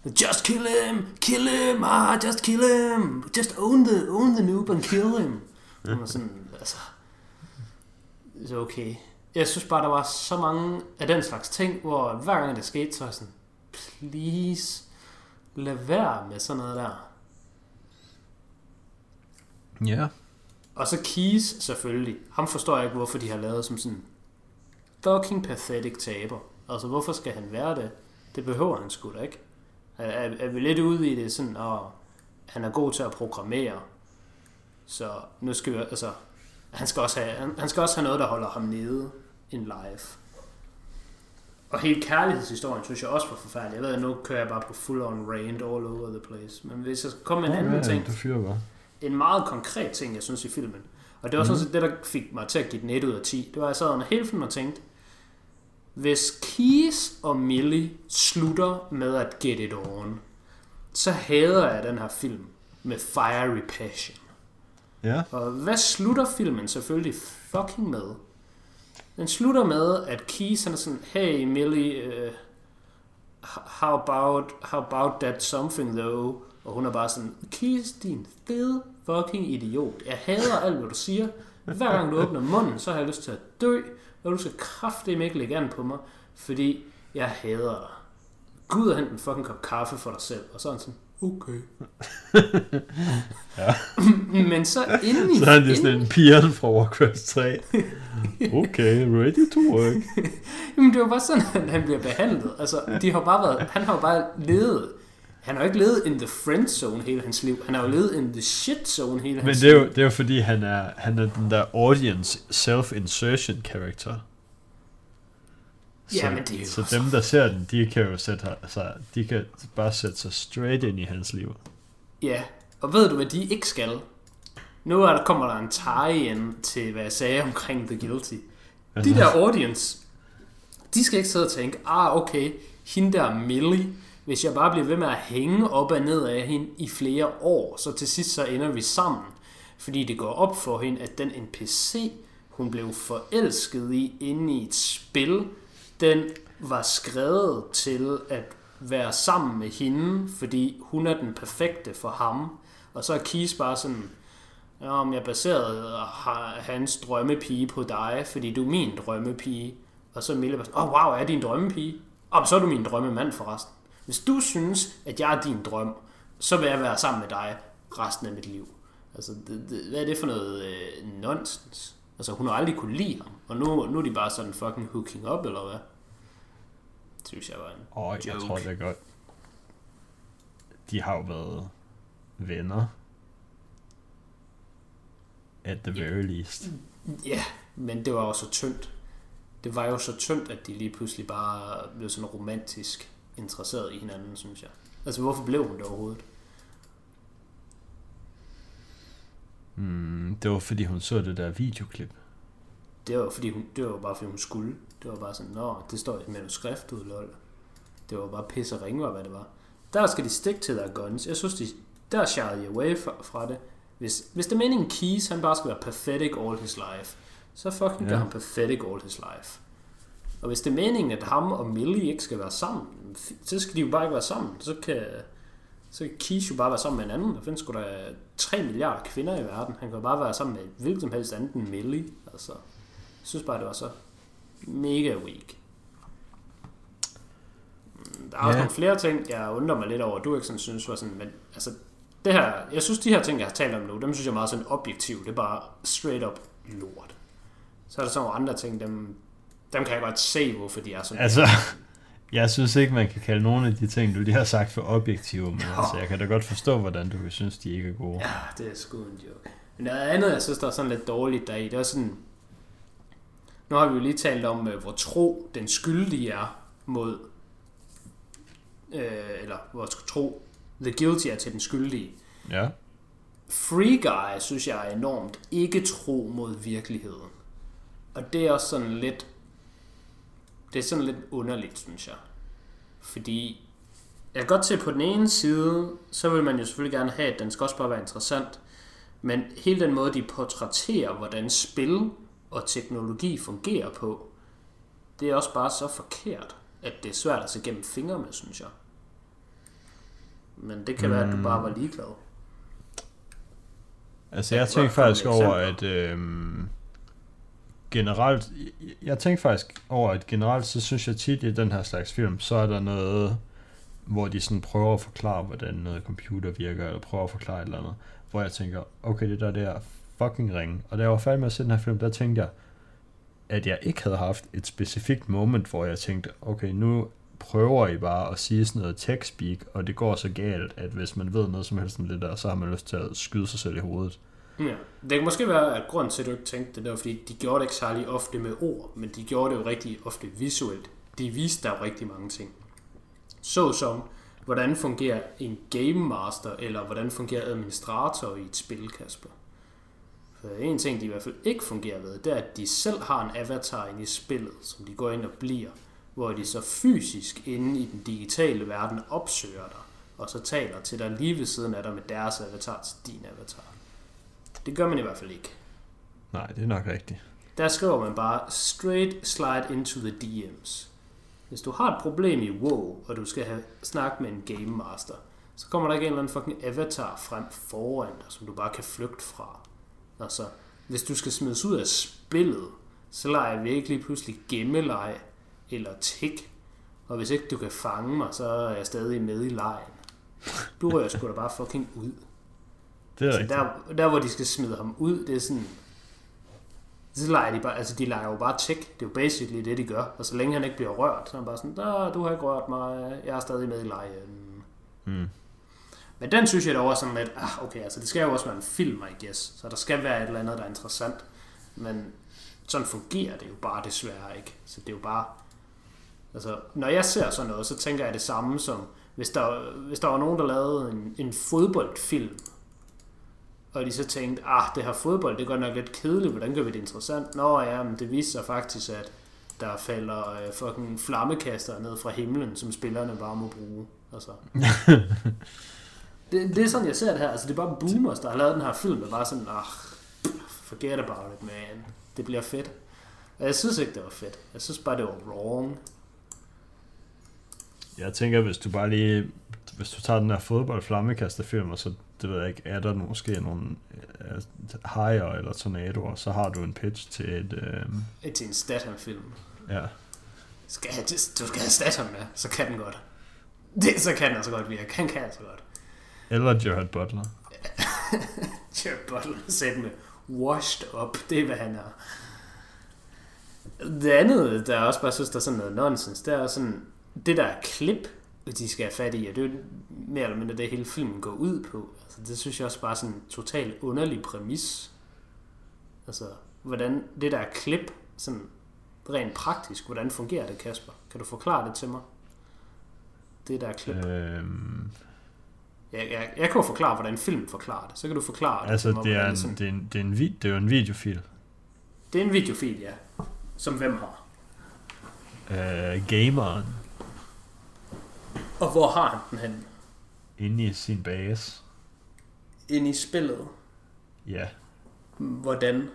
Just kill him! Kill him! Ah, just kill him! Just own the, own the noob and kill him! Det var sådan, altså... Så okay. Jeg synes bare, der var så mange af den slags ting, hvor hver gang det skete, så var jeg sådan, please, lad være med sådan noget der. Ja. Og så Keys selvfølgelig. Ham forstår jeg ikke, hvorfor de har lavet som sådan fucking pathetic taber. Altså, hvorfor skal han være det? Det behøver han sgu da ikke. Er, er, er vi lidt ude i det sådan, at han er god til at programmere. Så nu skal vi, altså, han skal også have, han, han skal også have noget, der holder ham nede in life. Og hele kærlighedshistorien synes jeg også var forfærdelig. Jeg ved, at nu kører jeg bare på full on rant all over the place. Men hvis jeg skal komme med en anden ja, ting, fyrer bare. en meget konkret ting, jeg synes i filmen. Og det var mm. sådan set det, der fik mig til at give den 1 ud af 10. Det var, at jeg sad under hele filmen og tænkte, hvis Keys og Millie slutter med at get it on, så hader jeg den her film med fiery passion. Ja. Og hvad slutter filmen selvfølgelig fucking med? Den slutter med, at Keys han er sådan, hey Millie, uh, how, about, how about that something though? Og hun er bare sådan, Keys, din fede fucking idiot. Jeg hader alt, hvad du siger. Hver gang du åbner munden, så har jeg lyst til at dø, og du skal kraftedeme ikke lægge an på mig, fordi jeg hader. Gud og hente en fucking kop kaffe for dig selv. Og så er han sådan, okay. Ja. Men så inden i... Så er det sådan en pigerne fra Warcraft 3. Okay, ready to work. Jamen, det var bare sådan, at han bliver behandlet. Altså, de har bare været, han har jo bare levet. Han har jo ikke levet in the friend zone hele hans liv. Han har jo levet in the shit zone hele Men hans det er, liv. jo, det er jo fordi, han er, han er den der audience self-insertion character. Ja, men det er jo så dem, der ser den, de kan jo sætte, altså, de kan bare sætte sig straight ind i hans liv. Ja, og ved du, hvad de ikke skal? Nu er der, kommer der en tie-in til, hvad jeg sagde omkring The Guilty. De der audience, de skal ikke sidde og tænke, ah, okay, hende der Millie, hvis jeg bare bliver ved med at hænge op og ned af hende i flere år, så til sidst så ender vi sammen. Fordi det går op for hende, at den NPC, hun blev forelsket i inde i et spil, den var skrevet til at være sammen med hende, fordi hun er den perfekte for ham. Og så er Keys bare sådan, om jeg baserede øh, hans drømmepige på dig, fordi du er min drømmepige. Og så er Mille bare sådan, åh oh, wow, er din drømmepige? Og så er du min drømmemand forresten. Hvis du synes, at jeg er din drøm, så vil jeg være sammen med dig resten af mit liv. Altså, det, det, hvad er det for noget øh, nonsens? Altså, hun har aldrig kunne lide ham, og nu, nu er de bare sådan fucking hooking up, eller hvad? Det synes jeg var en Åh, oh, jeg tror det er godt. De har jo været venner. At the very least. Ja, men det var jo så tyndt. Det var jo så tyndt, at de lige pludselig bare blev sådan romantisk interesseret i hinanden, synes jeg. Altså, hvorfor blev hun det overhovedet? Mm, det var fordi hun så det der videoklip. Det var, fordi hun, det var bare fordi hun skulle. Det var bare sådan, nå, det står i et manuskript ud, lol. Det var bare pisse og ringe, hvad det var. Der skal de stick til their guns. Jeg synes, de, der sharede away fra, fra det. Hvis, hvis det er meningen Keys, han bare skal være pathetic all his life, så fucking gør Ja. han pathetic all his life. Og hvis det er meningen, at ham og Millie ikke skal være sammen, så skal de jo bare ikke være sammen. Så kan, så kan Keys jo bare være sammen med en anden. Der findes sgu da 3 milliarder kvinder i verden. Han kan jo bare være sammen med hvilken som helst andet end Millie. Altså, jeg synes bare, det var så mega weak. er også Ja. nogle flere ting, jeg undrer mig lidt over, du ikke sådan synes var sådan, men altså, det her, jeg synes, de her ting, jeg har talt om nu, dem synes jeg er meget sådan objektiv. Det er bare straight up lort. Så er der så nogle andre ting, dem, dem kan jeg godt se, hvorfor de er sådan. Altså, jeg synes ikke, man kan kalde nogle af de ting, du lige har sagt for objektive, men Nå. altså, jeg kan da godt forstå, hvordan du kan synes, de ikke er gode. Ja, det er sgu en joke. Men noget andet, jeg synes, der er sådan lidt dårligt deri, det er sådan... Nu har vi jo lige talt om, øh, hvor tro den skyldige er mod... Øh, eller hvor tro the guilty er til den skyldige. Ja. Free Guy, synes jeg er enormt ikke tro mod virkeligheden. Og det er også sådan lidt... Det er sådan lidt underligt, synes jeg. Fordi jeg kan godt se på den ene side, så vil man jo selvfølgelig gerne have, at den skal også bare være interessant. Men hele den måde, de portrætterer, hvordan spil og teknologi fungerer på, det er også bare så forkert, at det er svært at se gennem fingre med, synes jeg. Men det kan mm. være, at du bare var ligeglad. Altså, Jeg jeg tænkte faktisk over, at øhm, generelt, jeg- tænkte faktisk over, at generelt, så synes jeg tit i den her slags film, så er der noget, hvor de sådan prøver at forklare, hvordan noget computer virker, eller prøver at forklare et eller andet, hvor jeg tænker, okay, det der, det er fucking ringe. Og da jeg var færdig med at se den her film, der tænkte jeg, at jeg ikke havde haft et specifikt moment, hvor jeg tænkte, okay, nu prøver I bare at sige sådan noget tech-speak, og det går så galt, at hvis man ved noget som helst om det der, så har man lyst til at skyde sig selv i hovedet. Ja. Det kan måske være, at grunden til, at du ikke tænkte det, det var, fordi de gjorde det ikke særlig ofte med ord, men de gjorde det jo rigtig ofte visuelt. De viste der jo rigtig mange ting. Så som, hvordan fungerer en game master, eller hvordan fungerer administrator i et spil, Kasper. For en ting, de i hvert fald ikke fungerer ved, det er, at de selv har en avatar inde i spillet, som de går ind og bliver, hvor de så fysisk inde i den digitale verden opsøger dig, og så taler til dig lige ved siden af dig med deres avatar til din avatar. Det gør man i hvert fald ikke. Nej, det er nok rigtigt. Der skriver man bare straight slide into the DM's. Hvis du har et problem i WoW, og du skal have snak med en Game Master, så kommer der ikke en eller anden fucking avatar frem foran dig, som du bare kan flygte fra. Altså, hvis du skal smides ud af spillet, så leger vi ikke lige pludselig gemmeleg eller tik. Og hvis ikke du kan fange mig, så er jeg stadig med i lejen. Du rører sgu da bare fucking ud. Det er Så rigtigt. der, der, hvor de skal smide ham ud, det er sådan... Så leger de bare, altså de leger jo bare tech. Det er jo basically det, de gør. Og så længe han ikke bliver rørt, så er han bare sådan, "Nå, du har ikke rørt mig, jeg er stadig med i lejen. Mm. Men den synes jeg dog er sådan lidt, ah, okay, altså det skal jo også være en film, I guess. Så der skal være et eller andet, der er interessant. Men sådan fungerer det jo bare desværre ikke. Så det er jo bare... Altså, når jeg ser sådan noget, så tænker jeg det samme som, hvis der, hvis der var nogen, der lavede en, en fodboldfilm, og de så tænkte, ah, det her fodbold, det er godt nok lidt kedeligt, hvordan gør vi det interessant? Nå ja, men det viser sig faktisk, at der falder øh, fucking flammekaster ned fra himlen, som spillerne bare må bruge. Altså. det, det er sådan, jeg ser det her. Altså, det er bare boomers, der har lavet den her film, der bare sådan, ah, forget about it, man. Det bliver fedt. Og jeg synes ikke, det var fedt. Jeg synes bare, det var wrong. Jeg tænker, hvis du bare lige, hvis du tager den her fodbold-flammekasterfilm, og så, det ved jeg ikke, er der måske nogle øh, hajer eller tornadoer, så har du en pitch til et, øh, til en Statham-film. ja, Skal have, du skal have Statham med, så kan den godt. Det, så kan den altså godt virke. Han kan altså godt. eller Gerard Butler. Jared Butler sæt med washed up. Det er, hvad han er. Det andet, der jeg også bare synes, der er sådan noget nonsens, det er sådan, det der klip, de skal have fat i, og det er jo mere eller mindre det, hele filmen går ud på. Altså, det synes jeg også bare er sådan en totalt underlig præmis. Altså, hvordan det der klip, sådan rent praktisk, hvordan fungerer det, Kasper? Kan du forklare det til mig? Det der klip. Øhm, Jeg, jeg, jeg kan jo forklare, hvordan film forklarer det. Så kan du forklare det altså, til mig, det er, en, sådan- det, er en, det, er en, vid- det er jo en videofil. Det er en videofil, ja. Som hvem har. Øh, gameren Og hvor har han den hen? inde i sin base. Inde i spillet. Ja. Hvordan?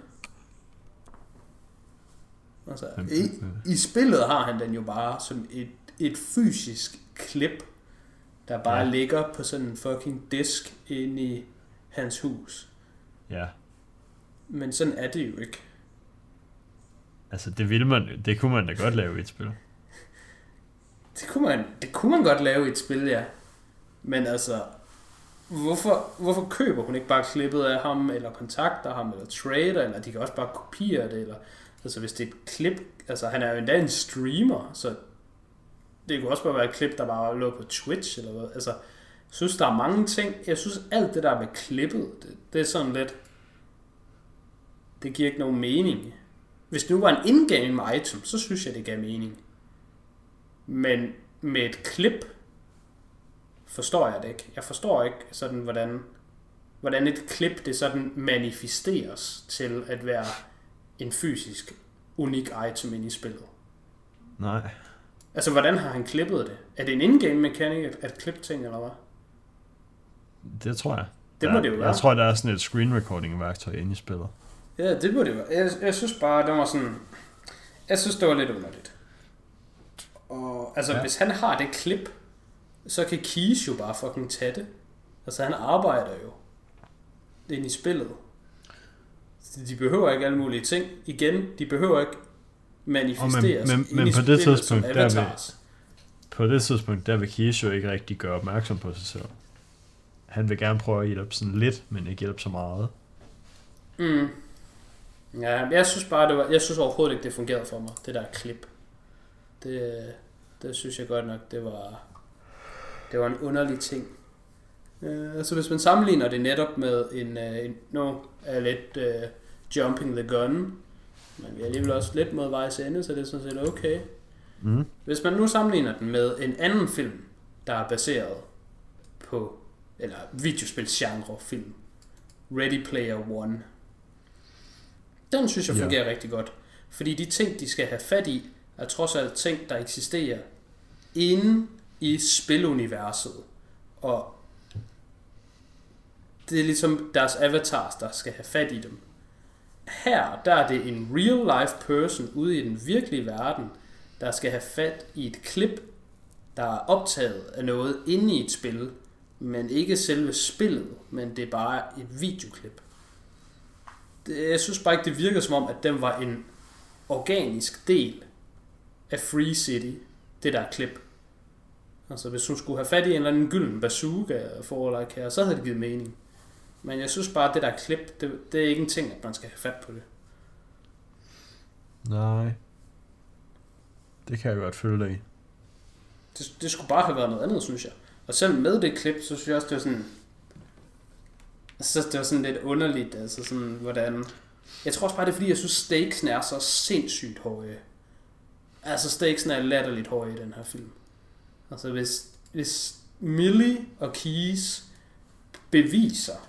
Altså, i, I spillet har han den jo bare som et, et fysisk klip, der bare Ja. ja. ligger på sådan en fucking disk inde i hans hus. Ja. Men sådan er det jo ikke. Altså, det ville man, det kunne man da godt lave i et spil. Det kunne man, det kunne man godt lave i et spil, ja. Men altså, hvorfor, hvorfor køber hun ikke bare klippet af ham, eller kontakter ham, eller trader, eller de kan også bare kopiere det, eller, altså hvis det er et klip, altså han er jo endda en streamer, så det kunne også bare være et klip, der bare lå på Twitch, eller hvad, altså, jeg synes, der er mange ting, jeg synes, alt det der med klippet, det, det er sådan lidt, det giver ikke nogen mening. Hvis det nu var en in-game item, så synes jeg, det gav mening. Men med et klip, forstår jeg det ikke. Jeg forstår ikke sådan, hvordan, hvordan et klip det sådan manifesteres til at være en fysisk unik item ind i spillet. Nej. Altså, hvordan har han klippet det? Er det en in-game mechanic at, at klippe ting, eller hvad? Det tror jeg. Det der, må det jo være. Jeg tror, der er sådan et screen recording værktøj inde i spillet. Ja, det må det være. Jeg, jeg synes bare, det var sådan... Jeg synes, det var lidt underligt. Og altså, ja. hvis han har det klip, så kan Keys jo bare fucking tage det. Altså, han arbejder jo ind i spillet. Så de behøver ikke alle mulige ting. Igen, de behøver ikke manifesteres men- men i på det tidspunkt, der vil-. På det tidspunkt, der vil Kies jo ikke rigtig gøre opmærksom på sig selv. Han vil gerne prøve at hjælpe sådan lidt, men ikke hjælpe så meget. Mm. Ja, men jeg synes bare, det var, jeg synes overhovedet ikke, det fungerede for mig, det der klip. Det, det synes jeg godt nok, det var, det var en underlig ting. Uh, altså hvis man sammenligner det netop med en, uh, en nu er lidt uh, jumping the gun, men vi er alligevel også lidt mod vejs ende, så det er sådan set okay. Mm. Hvis man nu sammenligner den med en anden film, der er baseret på, eller videospilsgenre film, Ready Player One. Den synes jeg Ja. fungerer rigtig godt. Fordi de ting, de skal have fat i, er trods alt ting, der eksisterer inde i spiluniverset. Og det er ligesom deres avatars, der skal have fat i dem. Her, der er det en real life person ude i den virkelige verden, der skal have fat i et klip, der er optaget af noget inde i et spil, men ikke selve spillet, men det er bare et videoklip. Det, jeg synes bare ikke, det virker som om, at den var en organisk del af Free City, det der klip. Altså hvis hun skulle have fat i en eller anden gylden bazooka for like her, så havde det givet mening. Men jeg synes bare, at det der klip, det, det er ikke en ting, at man skal have fat på det. Nej. Det kan jeg godt følge dig i. Det, det skulle bare have været noget andet, synes jeg. Og selv med det klip, så synes jeg også, det var sådan... Jeg synes, det var sådan lidt underligt, altså sådan, hvordan... Jeg tror også bare, det er fordi, jeg synes, stakesene er så sindssygt høje. Altså, stakesene er latterligt høje i den her film. Altså, hvis, hvis Millie og Keys beviser,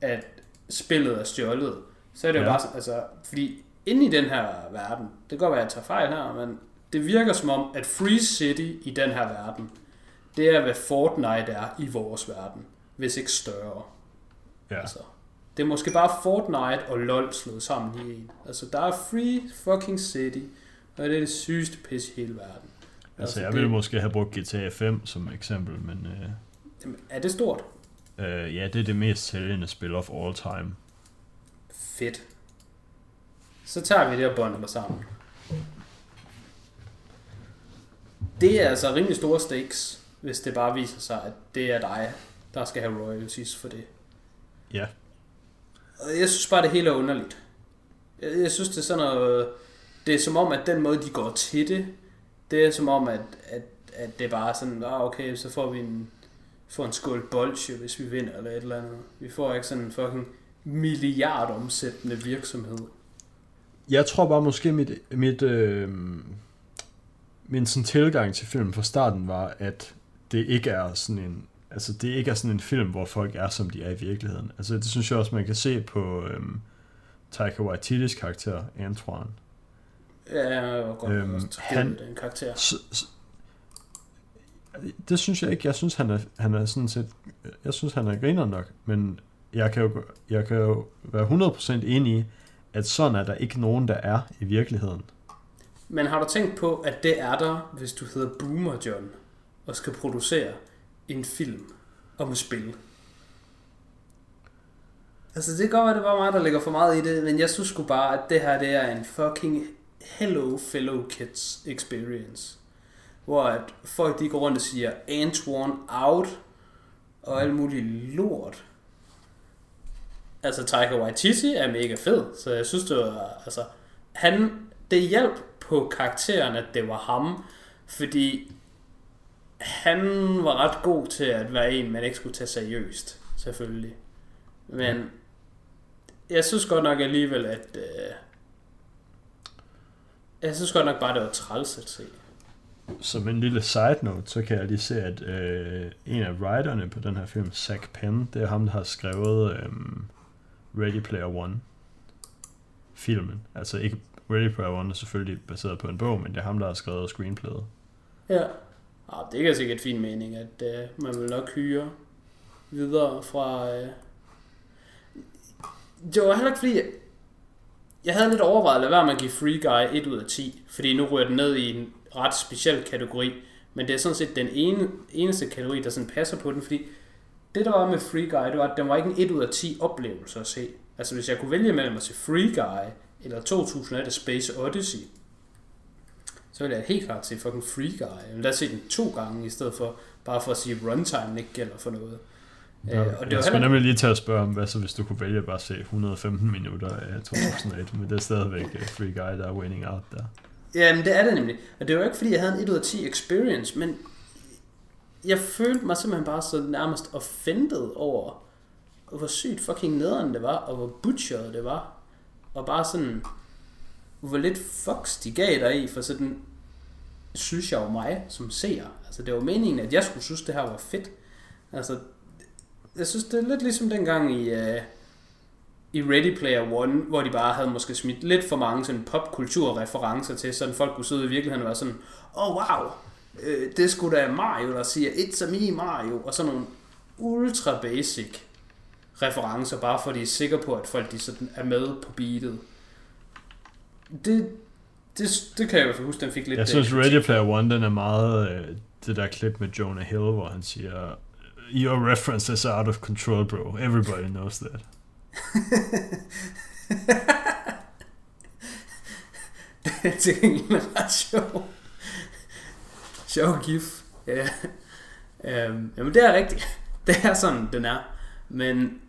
at spillet er stjålet, så er det jo Ja. bare sådan, altså, fordi inde i den her verden, det kan godt være, at jeg tager fejl her, men det virker som om, at Free City i den her verden, det er, hvad Fortnite er i vores verden, hvis ikke større. Ja. Altså, det er måske bare Fortnite og LoL slået sammen i en. Altså, der er Free fucking City, og det er det sygeste pis i hele verden. Altså, jeg det- ville måske have brugt GTA 5 som eksempel, men øh, Jamen, er det stort? øh, ja, det er det mest sælgende spil of all time. Fedt. Så tager vi det og bundler sammen. Det er altså rimelig store stakes, hvis det bare viser sig, at det er dig, der skal have royalties for det. Ja. Og jeg synes bare, det hele er underligt. Jeg, jeg synes, det er sådan noget... Det er som om, at den måde, de går til det, det er som om, at, at, at det er bare sådan, ah, okay, så får vi en, får en skål bolsje, hvis vi vinder, eller et eller andet. Vi får ikke sådan en fucking milliardomsættende virksomhed. Jeg tror bare måske mit, mit øh, min sådan tilgang til filmen fra starten var, at det ikke er sådan en altså det ikke er sådan en film, hvor folk er, som de er i virkeligheden. Altså det synes jeg også, man kan se på øhm, Taika Waititis karakter, Antoine. Ja, jeg var godt Øhm, han- den karakter. Det synes jeg ikke. Jeg synes, han er, han er sådan set, jeg synes, han er griner nok, men jeg kan jo, jeg kan jo være 100% enig i, at sådan er der ikke nogen, der er i virkeligheden. Men har du tænkt på, at det er der, hvis du hedder Boomer John, og skal producere en film om et spil? Altså, det kan godt være, det var mig, der lægger for meget i det, men jeg synes sgu bare, at det her, det er en fucking hello fellow kids experience. hvor at folk de går rundt og siger Antoine out, og alt muligt lort. Altså Taika Waititi er mega fed, så jeg synes det var, altså, han, det hjalp på karakteren, at det var ham, fordi han var ret god til at være en, man ikke skulle tage seriøst, selvfølgelig. Men jeg synes godt nok alligevel, at øh, jeg synes godt nok bare, det var træls at se. Som en lille side note, så kan jeg lige se, at øh, en af writerne på den her film, Zach Penn, det er ham, der har skrevet øh, Ready Player One filmen. Altså ikke Ready Player One er selvfølgelig baseret på en bog, men det er ham, der har skrevet screenplayet. Ja. Ah, det er sikkert fin mening, at øh, man vil nok hyre videre fra... Øh... Det var heller ikke fordi... Jeg havde lidt overvejet at lade være med at give Free Guy 1 ud af 10, fordi nu ryger den ned i en ret speciel kategori, men det er sådan set den ene, eneste kategori, der sådan passer på den, fordi det der var med Free Guy, det var, at den var ikke en 1 ud af 10 oplevelse at se. Altså hvis jeg kunne vælge mellem at se Free Guy eller 2001 Space Odyssey, så ville jeg helt klart se fucking Free Guy. Jeg ville da se den to gange, i stedet for bare for at sige, at runtime ikke gælder for noget. Ja, øh, og det jeg skulle nemlig lige til at spørge om, hvad så hvis du kunne vælge bare at se 115 minutter af 2001, men det er stadigvæk uh, Free Guy, der er winning out der. Ja, men det er det nemlig. Og det var ikke, fordi jeg havde en 1 ud af 10 experience, men jeg følte mig simpelthen bare så nærmest offended over, hvor sygt fucking nederen det var, og hvor butcheret det var. Og bare sådan, hvor lidt fucks de gav dig i, for sådan, synes jeg jo mig som seer. Altså det var meningen, at jeg skulle synes, det her var fedt. Altså, jeg synes, det er lidt ligesom dengang i, uh, i Ready Player One, hvor de bare havde måske smidt lidt for mange sådan popkulturreferencer til, så folk kunne sidde i virkeligheden og være sådan, oh wow, øh, det skulle da Mario, der siger, it's a me Mario, og sådan nogle ultra basic referencer, bare for at de er sikre på, at folk de sådan er med på beatet. Det, det, det kan jeg i hvert fald huske, den fik lidt... Jeg synes, Ready Player One, den er meget... Øh, det der klip med Jonah Hill, hvor han siger, Your references are out of control, bro. Everybody knows that. det er til en ret sjov. Sjov gif. Ja. Øhm, jamen det er rigtigt. Det er sådan, den er. Men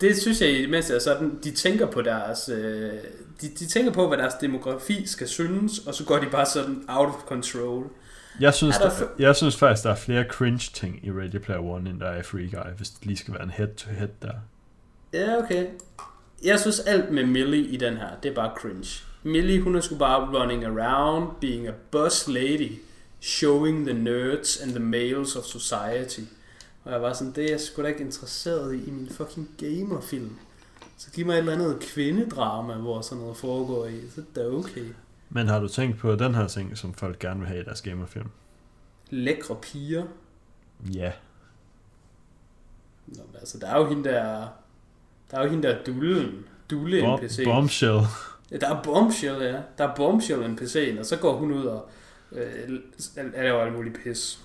det synes jeg, mens er sådan, de tænker på deres, øh, de, de tænker på, hvad deres demografi skal synes, og så går de bare sådan out of control. Jeg synes, der, der, jeg synes faktisk, der er flere cringe ting i Ready Player One, end der er i Free Guy, hvis det lige skal være en head-to-head der. Ja, okay. Jeg synes alt med Millie i den her, det er bare cringe. Millie, hun er sgu bare running around, being a boss lady, showing the nerds and the males of society. Og jeg var sådan, det er jeg sgu da ikke interesseret i i min fucking gamerfilm. Så giv mig et eller andet kvindedrama, hvor sådan noget foregår i, så det er okay. Men har du tænkt på den her ting, som folk gerne vil have i deres gamerfilm? Lækre piger. Ja. Nå, altså, der er jo hende der... Der er jo hende der dullen. Dulle Bom- NPC. Bombshell. Ja, der er Bombshell, ja. Der er Bombshell NPC'en, og så går hun ud og øh, er jo alt muligt pis.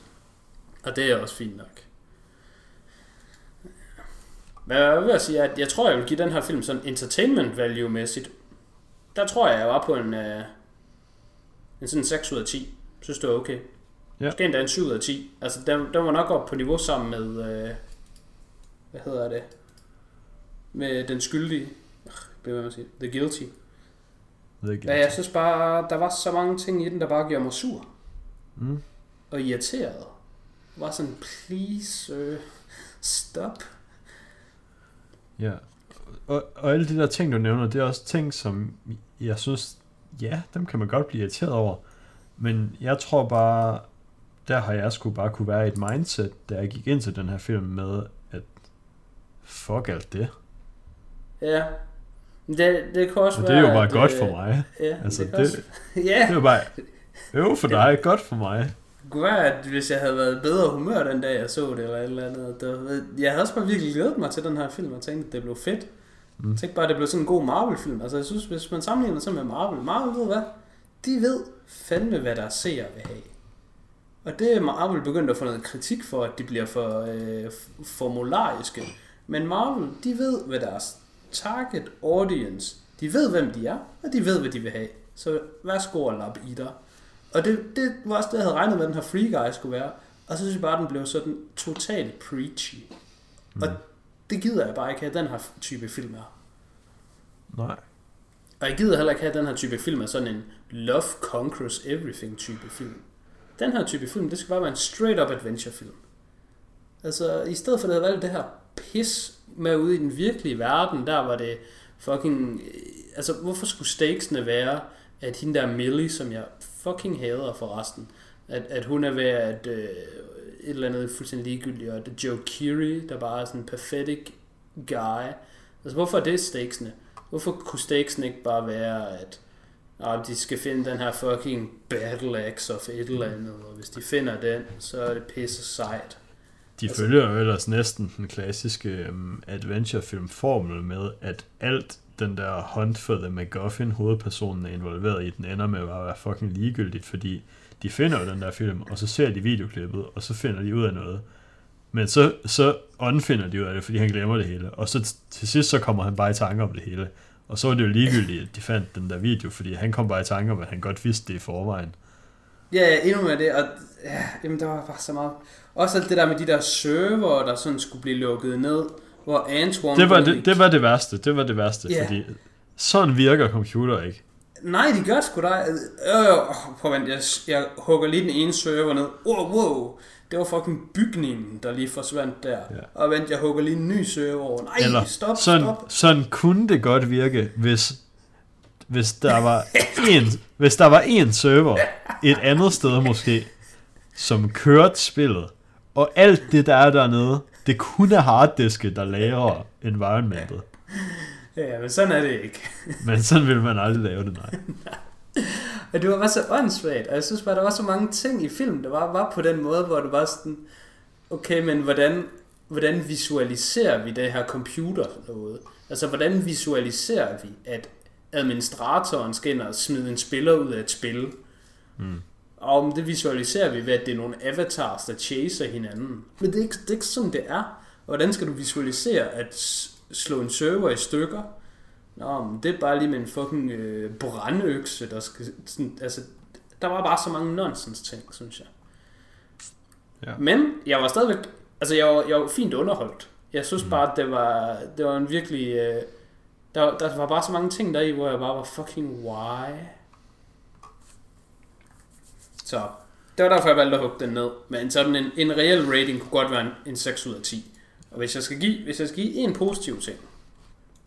Og det er også fint nok. Men jeg vil sige, at jeg tror, jeg vil give den her film sådan entertainment value-mæssigt. Der tror jeg, jeg var på en, øh, en sådan 6 ud af 10. Synes det var okay. Ja. Måske endda en 7 ud af 10. Altså, den, den var nok op på niveau sammen med, øh, hvad hedder det? Med den skyldige. Hvad man sige? The Guilty. The Ja, jeg synes bare, der var så mange ting i den, der bare gjorde mig sur. Mm. Og irriteret. Var sådan, please, uh, stop. Ja. Og, og alle de der ting, du nævner, det er også ting, som jeg synes, ja, dem kan man godt blive irriteret over. Men jeg tror bare, der har jeg skulle bare kunne være i et mindset, da jeg gik ind til den her film med, at fuck alt det. Ja. Det, det kan også Og det er jo bare at, godt øh, for mig. Ja, Altså, det, det- også, ja, Det er jo bare, jo for dig, godt for mig. det kunne være, at hvis jeg havde været i bedre humør den dag, jeg så det, eller et eller andet. Det, jeg havde også bare virkelig glædet mig til den her film, og tænkte, at det blev fedt. Mm. Tænkte bare, at det blev sådan en god Marvel-film. Altså, jeg synes, hvis man sammenligner sig med Marvel, Marvel ved hvad? De ved fandme, hvad der ser vil have. Og det er Marvel begyndt at få noget kritik for, at de bliver for øh, formulariske. Men Marvel, de ved, hvad deres target audience, de ved, hvem de er, og de ved, hvad de vil have. Så værsgo og lap i dig. Og det, det var også det, jeg havde regnet med, at den her Free Guy skulle være. Og så synes jeg bare, at den blev sådan totalt preachy. Mm. Og det gider jeg bare ikke have, den her type film er. Nej. Og jeg gider heller ikke have, den her type film er sådan en Love Conquers Everything type film. Den her type film, det skal bare være en straight up adventure film. Altså, i stedet for at have valgt det her pis med ude i den virkelige verden, der var det fucking... Altså, hvorfor skulle stakesene være, at hende der Millie, som jeg fucking hader forresten, at, at hun er ved at øh, et eller andet fuldstændig ligegyldigt, og det er Joe Keery, der bare er sådan en pathetic guy. Altså, hvorfor er det stakesene? Hvorfor kunne stakesene ikke bare være, at ah, de skal finde den her fucking battle axe of et eller andet, og hvis de finder den, så er det pisse sejt. De altså, følger jo ellers næsten den klassiske um, adventurefilm-formel med, at alt den der hunt for the MacGuffin, hovedpersonen er involveret i, den ender med at være fucking ligegyldigt, fordi de finder jo den der film, og så ser de videoklippet, og så finder de ud af noget. Men så, så åndfinder de ud af det, fordi han glemmer det hele. Og så til sidst, så kommer han bare i tanke om det hele. Og så var det jo ligegyldigt, at de fandt den der video, fordi han kom bare i tanke om, at han godt vidste det i forvejen. Ja, ja, endnu med det, og ja, jamen, der var bare så meget. Også alt det der med de der server, der sådan skulle blive lukket ned, hvor Antoine... Det var det, det, var det værste, det var det værste, yeah. fordi sådan virker computer ikke. Nej, de gør sgu da. Øh, øh, prøv vent, jeg, jeg hugger lige den ene server ned. Wow, wow. Det var fucking bygningen, der lige forsvandt der. Ja. Og vent, jeg hugger lige en ny server over. Nej, Eller, stop, sådan, stop. Sådan kunne det godt virke, hvis, hvis der var en, hvis der var en server et andet sted måske, som kørte spillet, og alt det, der er dernede, det kunne harddiske, der lagrer environmentet. Ja, men sådan er det ikke. men sådan vil man aldrig lave det, nej. Og det var bare så åndssvagt, og jeg synes bare, der var så mange ting i filmen, der var, var på den måde, hvor det var sådan, okay, men hvordan, hvordan visualiserer vi det her computer noget? Altså, hvordan visualiserer vi, at administratoren skal ind og smide en spiller ud af et spil? Mm. Og om det visualiserer vi ved, at det er nogle avatars, der chaser hinanden. Men det er ikke, det er ikke sådan, det er. Hvordan skal du visualisere at slå en server i stykker? Nå, men det er bare lige med en fucking øh, brandøkse, der skal... Sådan, altså, der var bare så mange nonsens ting, synes jeg. Ja. Men jeg var stadigvæk... Altså, jeg var, jeg var fint underholdt. Jeg synes mm. bare, at det var, det var en virkelig... Øh, der, der var bare så mange ting der i, hvor jeg bare var fucking why? Så det var derfor, jeg valgte at hugge den ned. Men sådan en, en reel rating kunne godt være en, en 6 ud af 10. Og hvis jeg skal give, hvis jeg skal give en positiv ting,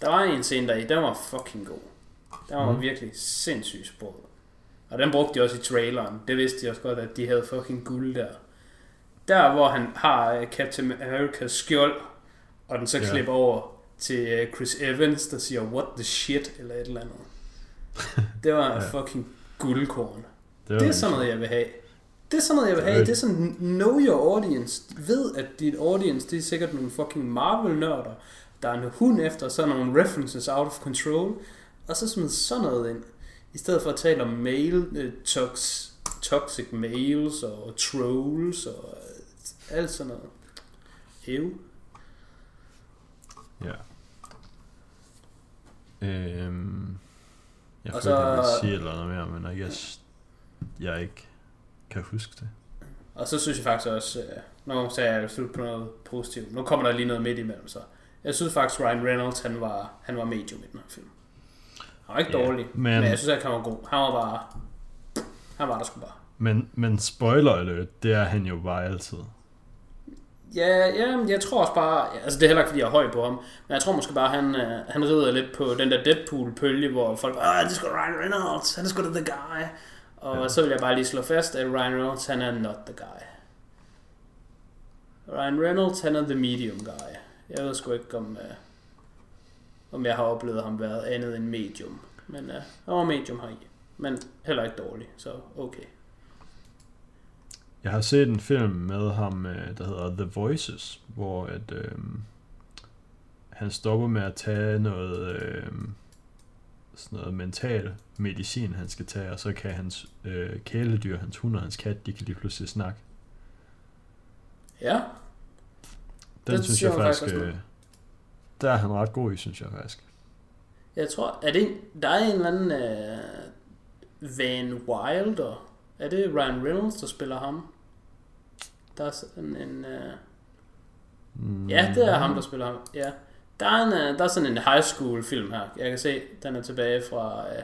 der var en scene der i, den var fucking god. Den var mm. virkelig sindssygt sprød. Og den brugte de også i traileren. Det vidste de også godt, at de havde fucking guld der. Der, hvor han har øh, Captain America's skjold, og den så yeah. klipper over til øh, Chris Evans, der siger, what the shit, eller et eller andet. Det var ja. fucking guldkorn. Det, det er sådan noget, jeg vil have. Det er sådan noget, jeg vil have. Det er sådan, know your audience. Ved, at dit audience, det er sikkert nogle fucking Marvel-nørder, der er en hund efter sådan nogle references out of control, og så smid sådan noget ind, i stedet for at tale om mail, uh, tox, toxic mails og trolls og uh, alt sådan noget. Ew. Ja. Øhm, jeg og føler, så, jeg vil sige eller noget mere, men jeg, jeg ikke kan huske det. Og så synes jeg faktisk også, uh, nu sagde jeg slut på noget positivt. Nu kommer der lige noget midt imellem så. Jeg synes faktisk, Ryan Reynolds, han var, han var medium i den her film. Han var ikke ja, dårlig, men, men jeg synes, at han var god. Han var bare... Han var der sgu bare. Men, men spoiler alert, det er han jo bare altid. Ja, ja, jeg tror også bare, altså det er heller ikke fordi jeg er høj på ham, men jeg tror måske bare, han, øh, han rider lidt på den der Deadpool-pølge, hvor folk bare, det er sgu Ryan Reynolds, han er sgu da the guy. Og ja. så vil jeg bare lige slå fast, at Ryan Reynolds, han er not the guy. Ryan Reynolds, han er the medium guy. Jeg ved sgu ikke, om, uh, om jeg har oplevet ham været andet end medium. Men uh, han var medium her i. Men heller ikke dårlig, så okay. Jeg har set en film med ham, øh, der hedder The Voices, hvor at, øh, han stopper med at tage noget, øh, sådan noget mental medicin, han skal tage, og så kan hans øh, kæledyr, hans hund og hans kat, de kan lige pludselig snakke. Ja. Den det synes jeg faktisk, faktisk øh, der er han ret god i, synes jeg faktisk. Jeg tror, er det, der er en eller anden uh, Van Wilder, Er det Ryan Reynolds, der spiller ham? Der er sådan en... Uh... Mm, Ja, det er ham, der spiller ham. Ja. Der er, en, uh, der er sådan en high school film her. Jeg kan se, den er tilbage fra uh,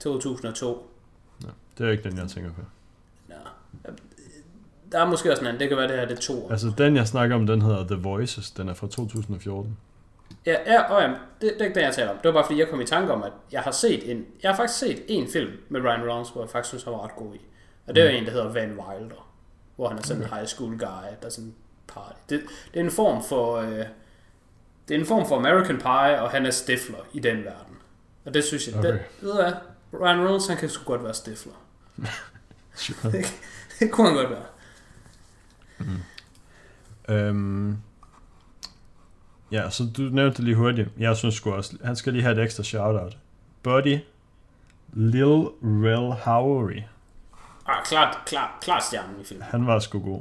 2002. Det er ikke den, jeg tænker på. Ja. Der er måske også en anden. Det kan være, det her det er to. Altså, den jeg snakker om, den hedder The Voices. Den er fra 2014. Ja, ja, og ja, det, det er ikke det, jeg taler om. Det var bare fordi, jeg kom i tanke om, at jeg har set en, jeg har faktisk set en film med Ryan Reynolds, hvor jeg faktisk synes, han var ret god i. Og det er Mm. en, der hedder Van Wilder, hvor han er sådan en high school guy, der er sådan party. Det, det er en form for, øh, det er en form for American Pie, og han er stifler i den verden. Og det synes jeg, okay. Det, ved du hvad, Ryan Reynolds, han kan sgu godt være stifler. Sure. det kunne han godt være. Øhm, ja, så du nævnte det lige hurtigt. Jeg synes sgu også, han skal lige have et ekstra shout-out. Buddy Lil Rel Howery. Ah, klart, klart, klart stjernen i filmen. Han var sgu god.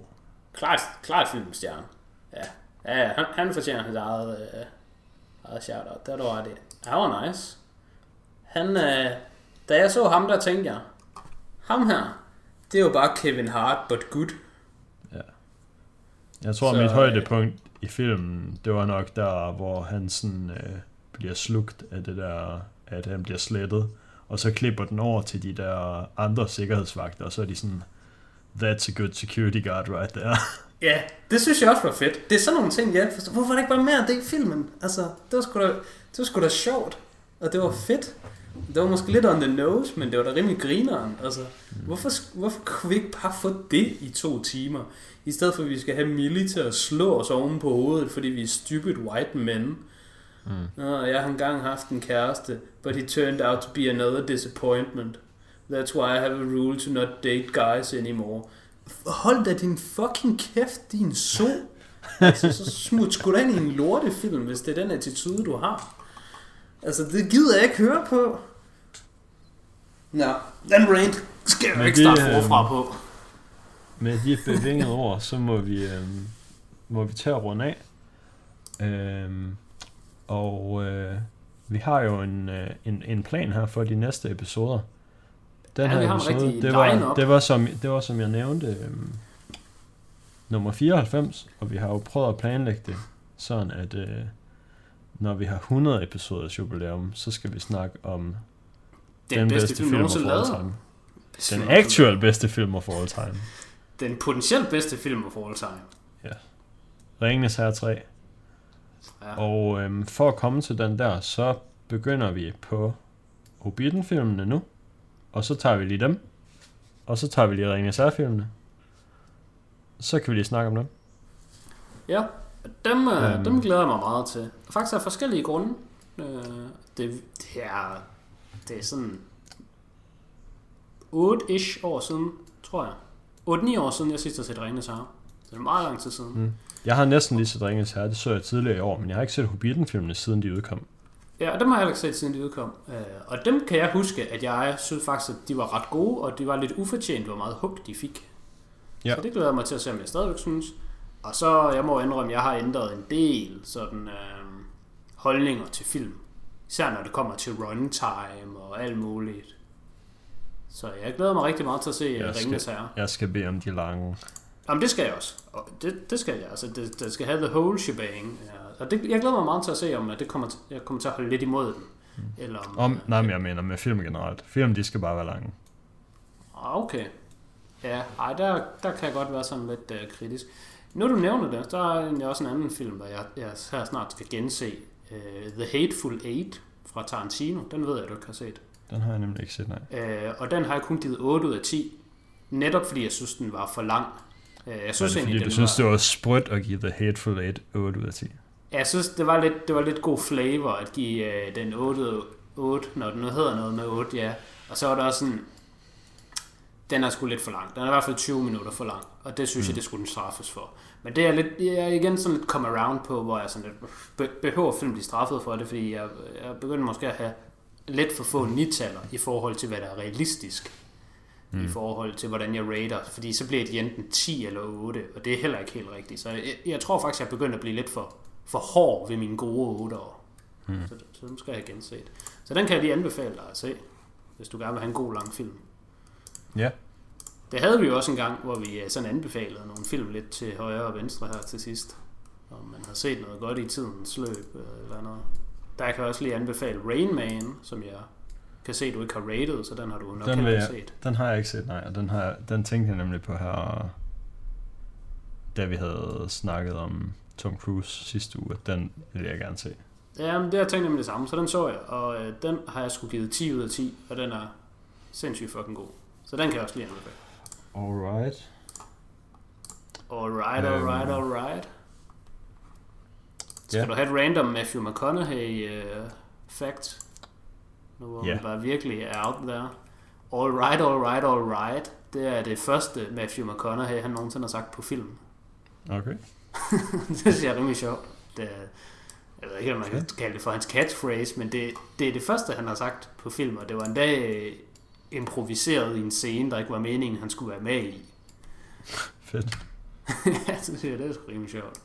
Klart, klart filmstjerne. Ja, ja ja, han, han fortjener hans eget, øh, eget shout-out. Det er du ret i. Han var nice. Han, øh, da jeg så ham, der tænkte jeg, ham her, det er jo bare Kevin Hart, but good. Jeg tror, Så, mit øh, højdepunkt i filmen, det var nok der, hvor han sådan øh, bliver slugt af det der, at han bliver slettet. Og så klipper den over til de der andre sikkerhedsvagter, og så er de sådan, that's a good security guard right there. Ja, det synes jeg også var fedt. Det er sådan nogle ting, jeg ikke forstår. Hvorfor er der ikke bare mere af det i filmen? Altså, det var sgu da, det var sgu da sjovt. Og det var fedt. Det var måske lidt on the nose, men det var da rimelig grineren. Altså, hvorfor, sk- hvorfor kunne vi ikke bare få det i to timer? I stedet for, at vi skal have Millie til at slå os oven på hovedet, fordi vi er stupid white men. Mm. Nå, jeg har engang haft en kæreste, but he turned out to be another disappointment. That's why I have a rule to not date guys anymore. Hold da din fucking kæft, din so. altså, så smut sgu da ind i en lortefilm, hvis det er den attitude, du har. Altså, det gider jeg ikke høre på. Nå, den rant skal jeg ikke starte øh, forfra på. Med de bevingede ord, så må vi, øhm, må vi tage og runde af. Øhm, og øh, vi har jo en, øh, en, en plan her for de næste episoder. Den Ja, her episode, det var, det, var som, det var som jeg nævnte, øhm, nummer 94, og vi har jo prøvet at planlægge det sådan, at øh, når vi har 100 episoders jubilæum, så skal vi snakke om Den, den, bedste, bedste film, film of all time. Bedste Den actual bedste film of all time. Den potentielt bedste film of all time. Ringenes Herre 3. Ja. Og øhm, for at komme til den der, så begynder vi på Hobbiten-filmene nu. Og så tager vi lige dem. Og så tager vi lige Ringenes Herre-filmene. Så kan vi lige snakke om dem. Ja, dem, øh, Øhm. dem glæder jeg mig meget til. Faktisk af forskellige grunde. Øh, det, det, er, det er sådan 8-ish år siden, tror jeg. 8-9 år siden, jeg sidst har set Ringenes Herre. Det er meget lang tid siden. Mm. Jeg har næsten lige set Ringenes Herre, det så jeg tidligere i år, men jeg har ikke set Hobbiten-filmene siden de udkom. Ja, og dem har jeg heller ikke set, siden de udkom. Øh, og dem kan jeg huske, at jeg synes faktisk, at de var ret gode, og de var lidt ufortjent, hvor meget hug de fik. Ja. Så det glæder jeg mig til at se, om jeg stadigvæk synes. Og så, jeg må indrømme, at jeg har ændret en del sådan, øh, holdninger til film. Især når det kommer til runtime og alt muligt. Så jeg glæder mig rigtig meget til at se Jeg jeg Ringenes Herre. Jeg skal bede om de lange. Jamen det skal jeg også. Og det, det skal jeg. Altså, det, det skal have the whole shebang. Ja. Og det, jeg glæder mig meget til at se, om at det kommer til, jeg kommer til at holde lidt imod den. Eller om, Om, øh, nej, men jeg mener med film generelt. Film, de skal bare være lange. Ah, okay. Ja, ej, der, der kan jeg godt være sådan lidt uh, kritisk. Nu du nævner det, der er egentlig også en anden film, der jeg, jeg her snart skal gense. Uh, The Hateful Eight fra Tarantino. Den ved jeg, du ikke har set. Den har jeg nemlig ikke set, nej. Uh, og den har jeg kun givet 8 ud af 10. Netop fordi jeg synes, den var for lang. Uh, jeg Synes synes det, fordi egentlig, du den synes, var, det var sprødt at give The Hateful Eight 8 ud af 10. Jeg synes, det var lidt, det var lidt god flavor at give uh, den 8, 8, når den nu hedder noget med 8, ja. Og så var der også sådan, den er sgu lidt for lang. Den er i hvert fald 20 minutter for lang, og det synes mm. jeg, det skulle den straffes for. Men det er lidt, jeg er igen sådan lidt come around på, hvor jeg sådan lidt, be- behøver film blive straffet for det, fordi jeg, jeg begynder måske at have lidt for få nitaller i forhold til, hvad der er realistisk. Mm. I forhold til, hvordan jeg rater. Fordi så bliver det enten 10 eller 8, og det er heller ikke helt rigtigt. Så jeg, jeg tror faktisk, jeg er begyndt at blive lidt for, for hård ved mine gode 8 år. Mm. Så, så den skal jeg have genset. Så den kan jeg lige anbefale dig at se, hvis du gerne vil have en god lang film. Ja. Det havde vi jo også en gang, hvor vi øh, sådan anbefalede nogle film lidt til højre og venstre her til sidst. Om man har set noget godt i tidens løb øh, eller noget. Der kan jeg også lige anbefale Rain Man, som jeg kan se, du ikke har rated, så den har du nok Den jeg- set. Den har jeg ikke set, nej. Den, har, den tænkte jeg nemlig på her, da vi havde snakket om Tom Cruise sidste uge. at Den ville jeg gerne se. Ja, men det har jeg tænkt nemlig det samme, så den så jeg, og øh, den har jeg sgu givet 10 ud af 10, og den er sindssygt fucking god. Så den kan jeg også lige anbefale. Alright. Alright, Øhm. alright, alright. Skal Ja. du have et random Matthew McConaughey uh, fact? Nu hvor Ja. han bare virkelig er out there. Alright, alright, alright. Det er det første Matthew McConaughey, han nogensinde har sagt på film. Okay. det synes jeg er rimelig sjovt. Det, er- jeg ved ikke, om man kan kalde det for hans catchphrase, men det, det er det første, han har sagt på film, og det var en dag øh, improviseret i en scene, der ikke var meningen, han skulle være med i. Fedt. ja, så synes jeg, det er sgu rimelig sjovt.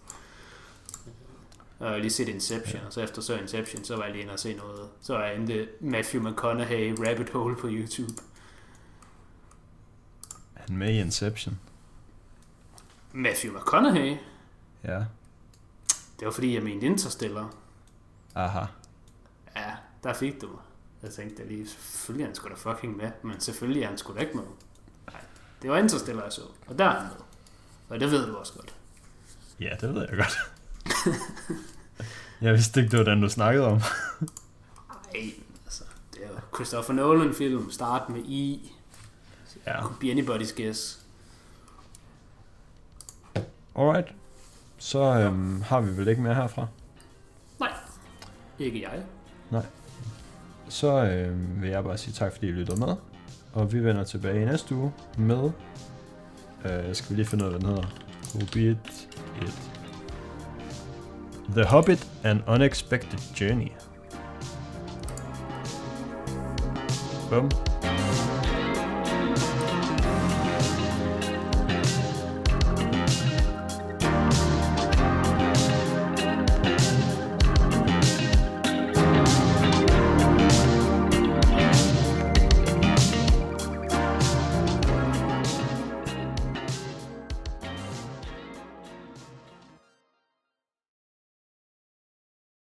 Og jeg har lige set Inception, og så efter så Inception, så var jeg lige inde og se noget. Så var jeg inde Matthew McConaughey rabbit hole på YouTube. Er Han med i Inception. Matthew McConaughey? Ja. Det var fordi, jeg mente Interstellar. Aha. Ja, der fik du mig. Jeg tænkte lige, selvfølgelig er han sgu da fucking med, men selvfølgelig er han sgu da ikke med. Nej, det var Interstellar, jeg så, og der er han med. Og det ved du også godt. Ja, det ved jeg godt. jeg vidste ikke, det var den, du snakkede om. Nej, altså, det er jo Christopher Nolan-film, start med I, Ja. could be anybody's guess. Alright. Så øhm, har vi vel ikke mere herfra. Nej, ikke jeg. Så øhm, vil jeg bare sige tak, fordi I lyttede med. Og vi vender tilbage i næste uge med... Øh, skal vi lige finde ud af, hvad den hedder. Hobbit et. The Hobbit An Unexpected Journey. Bum.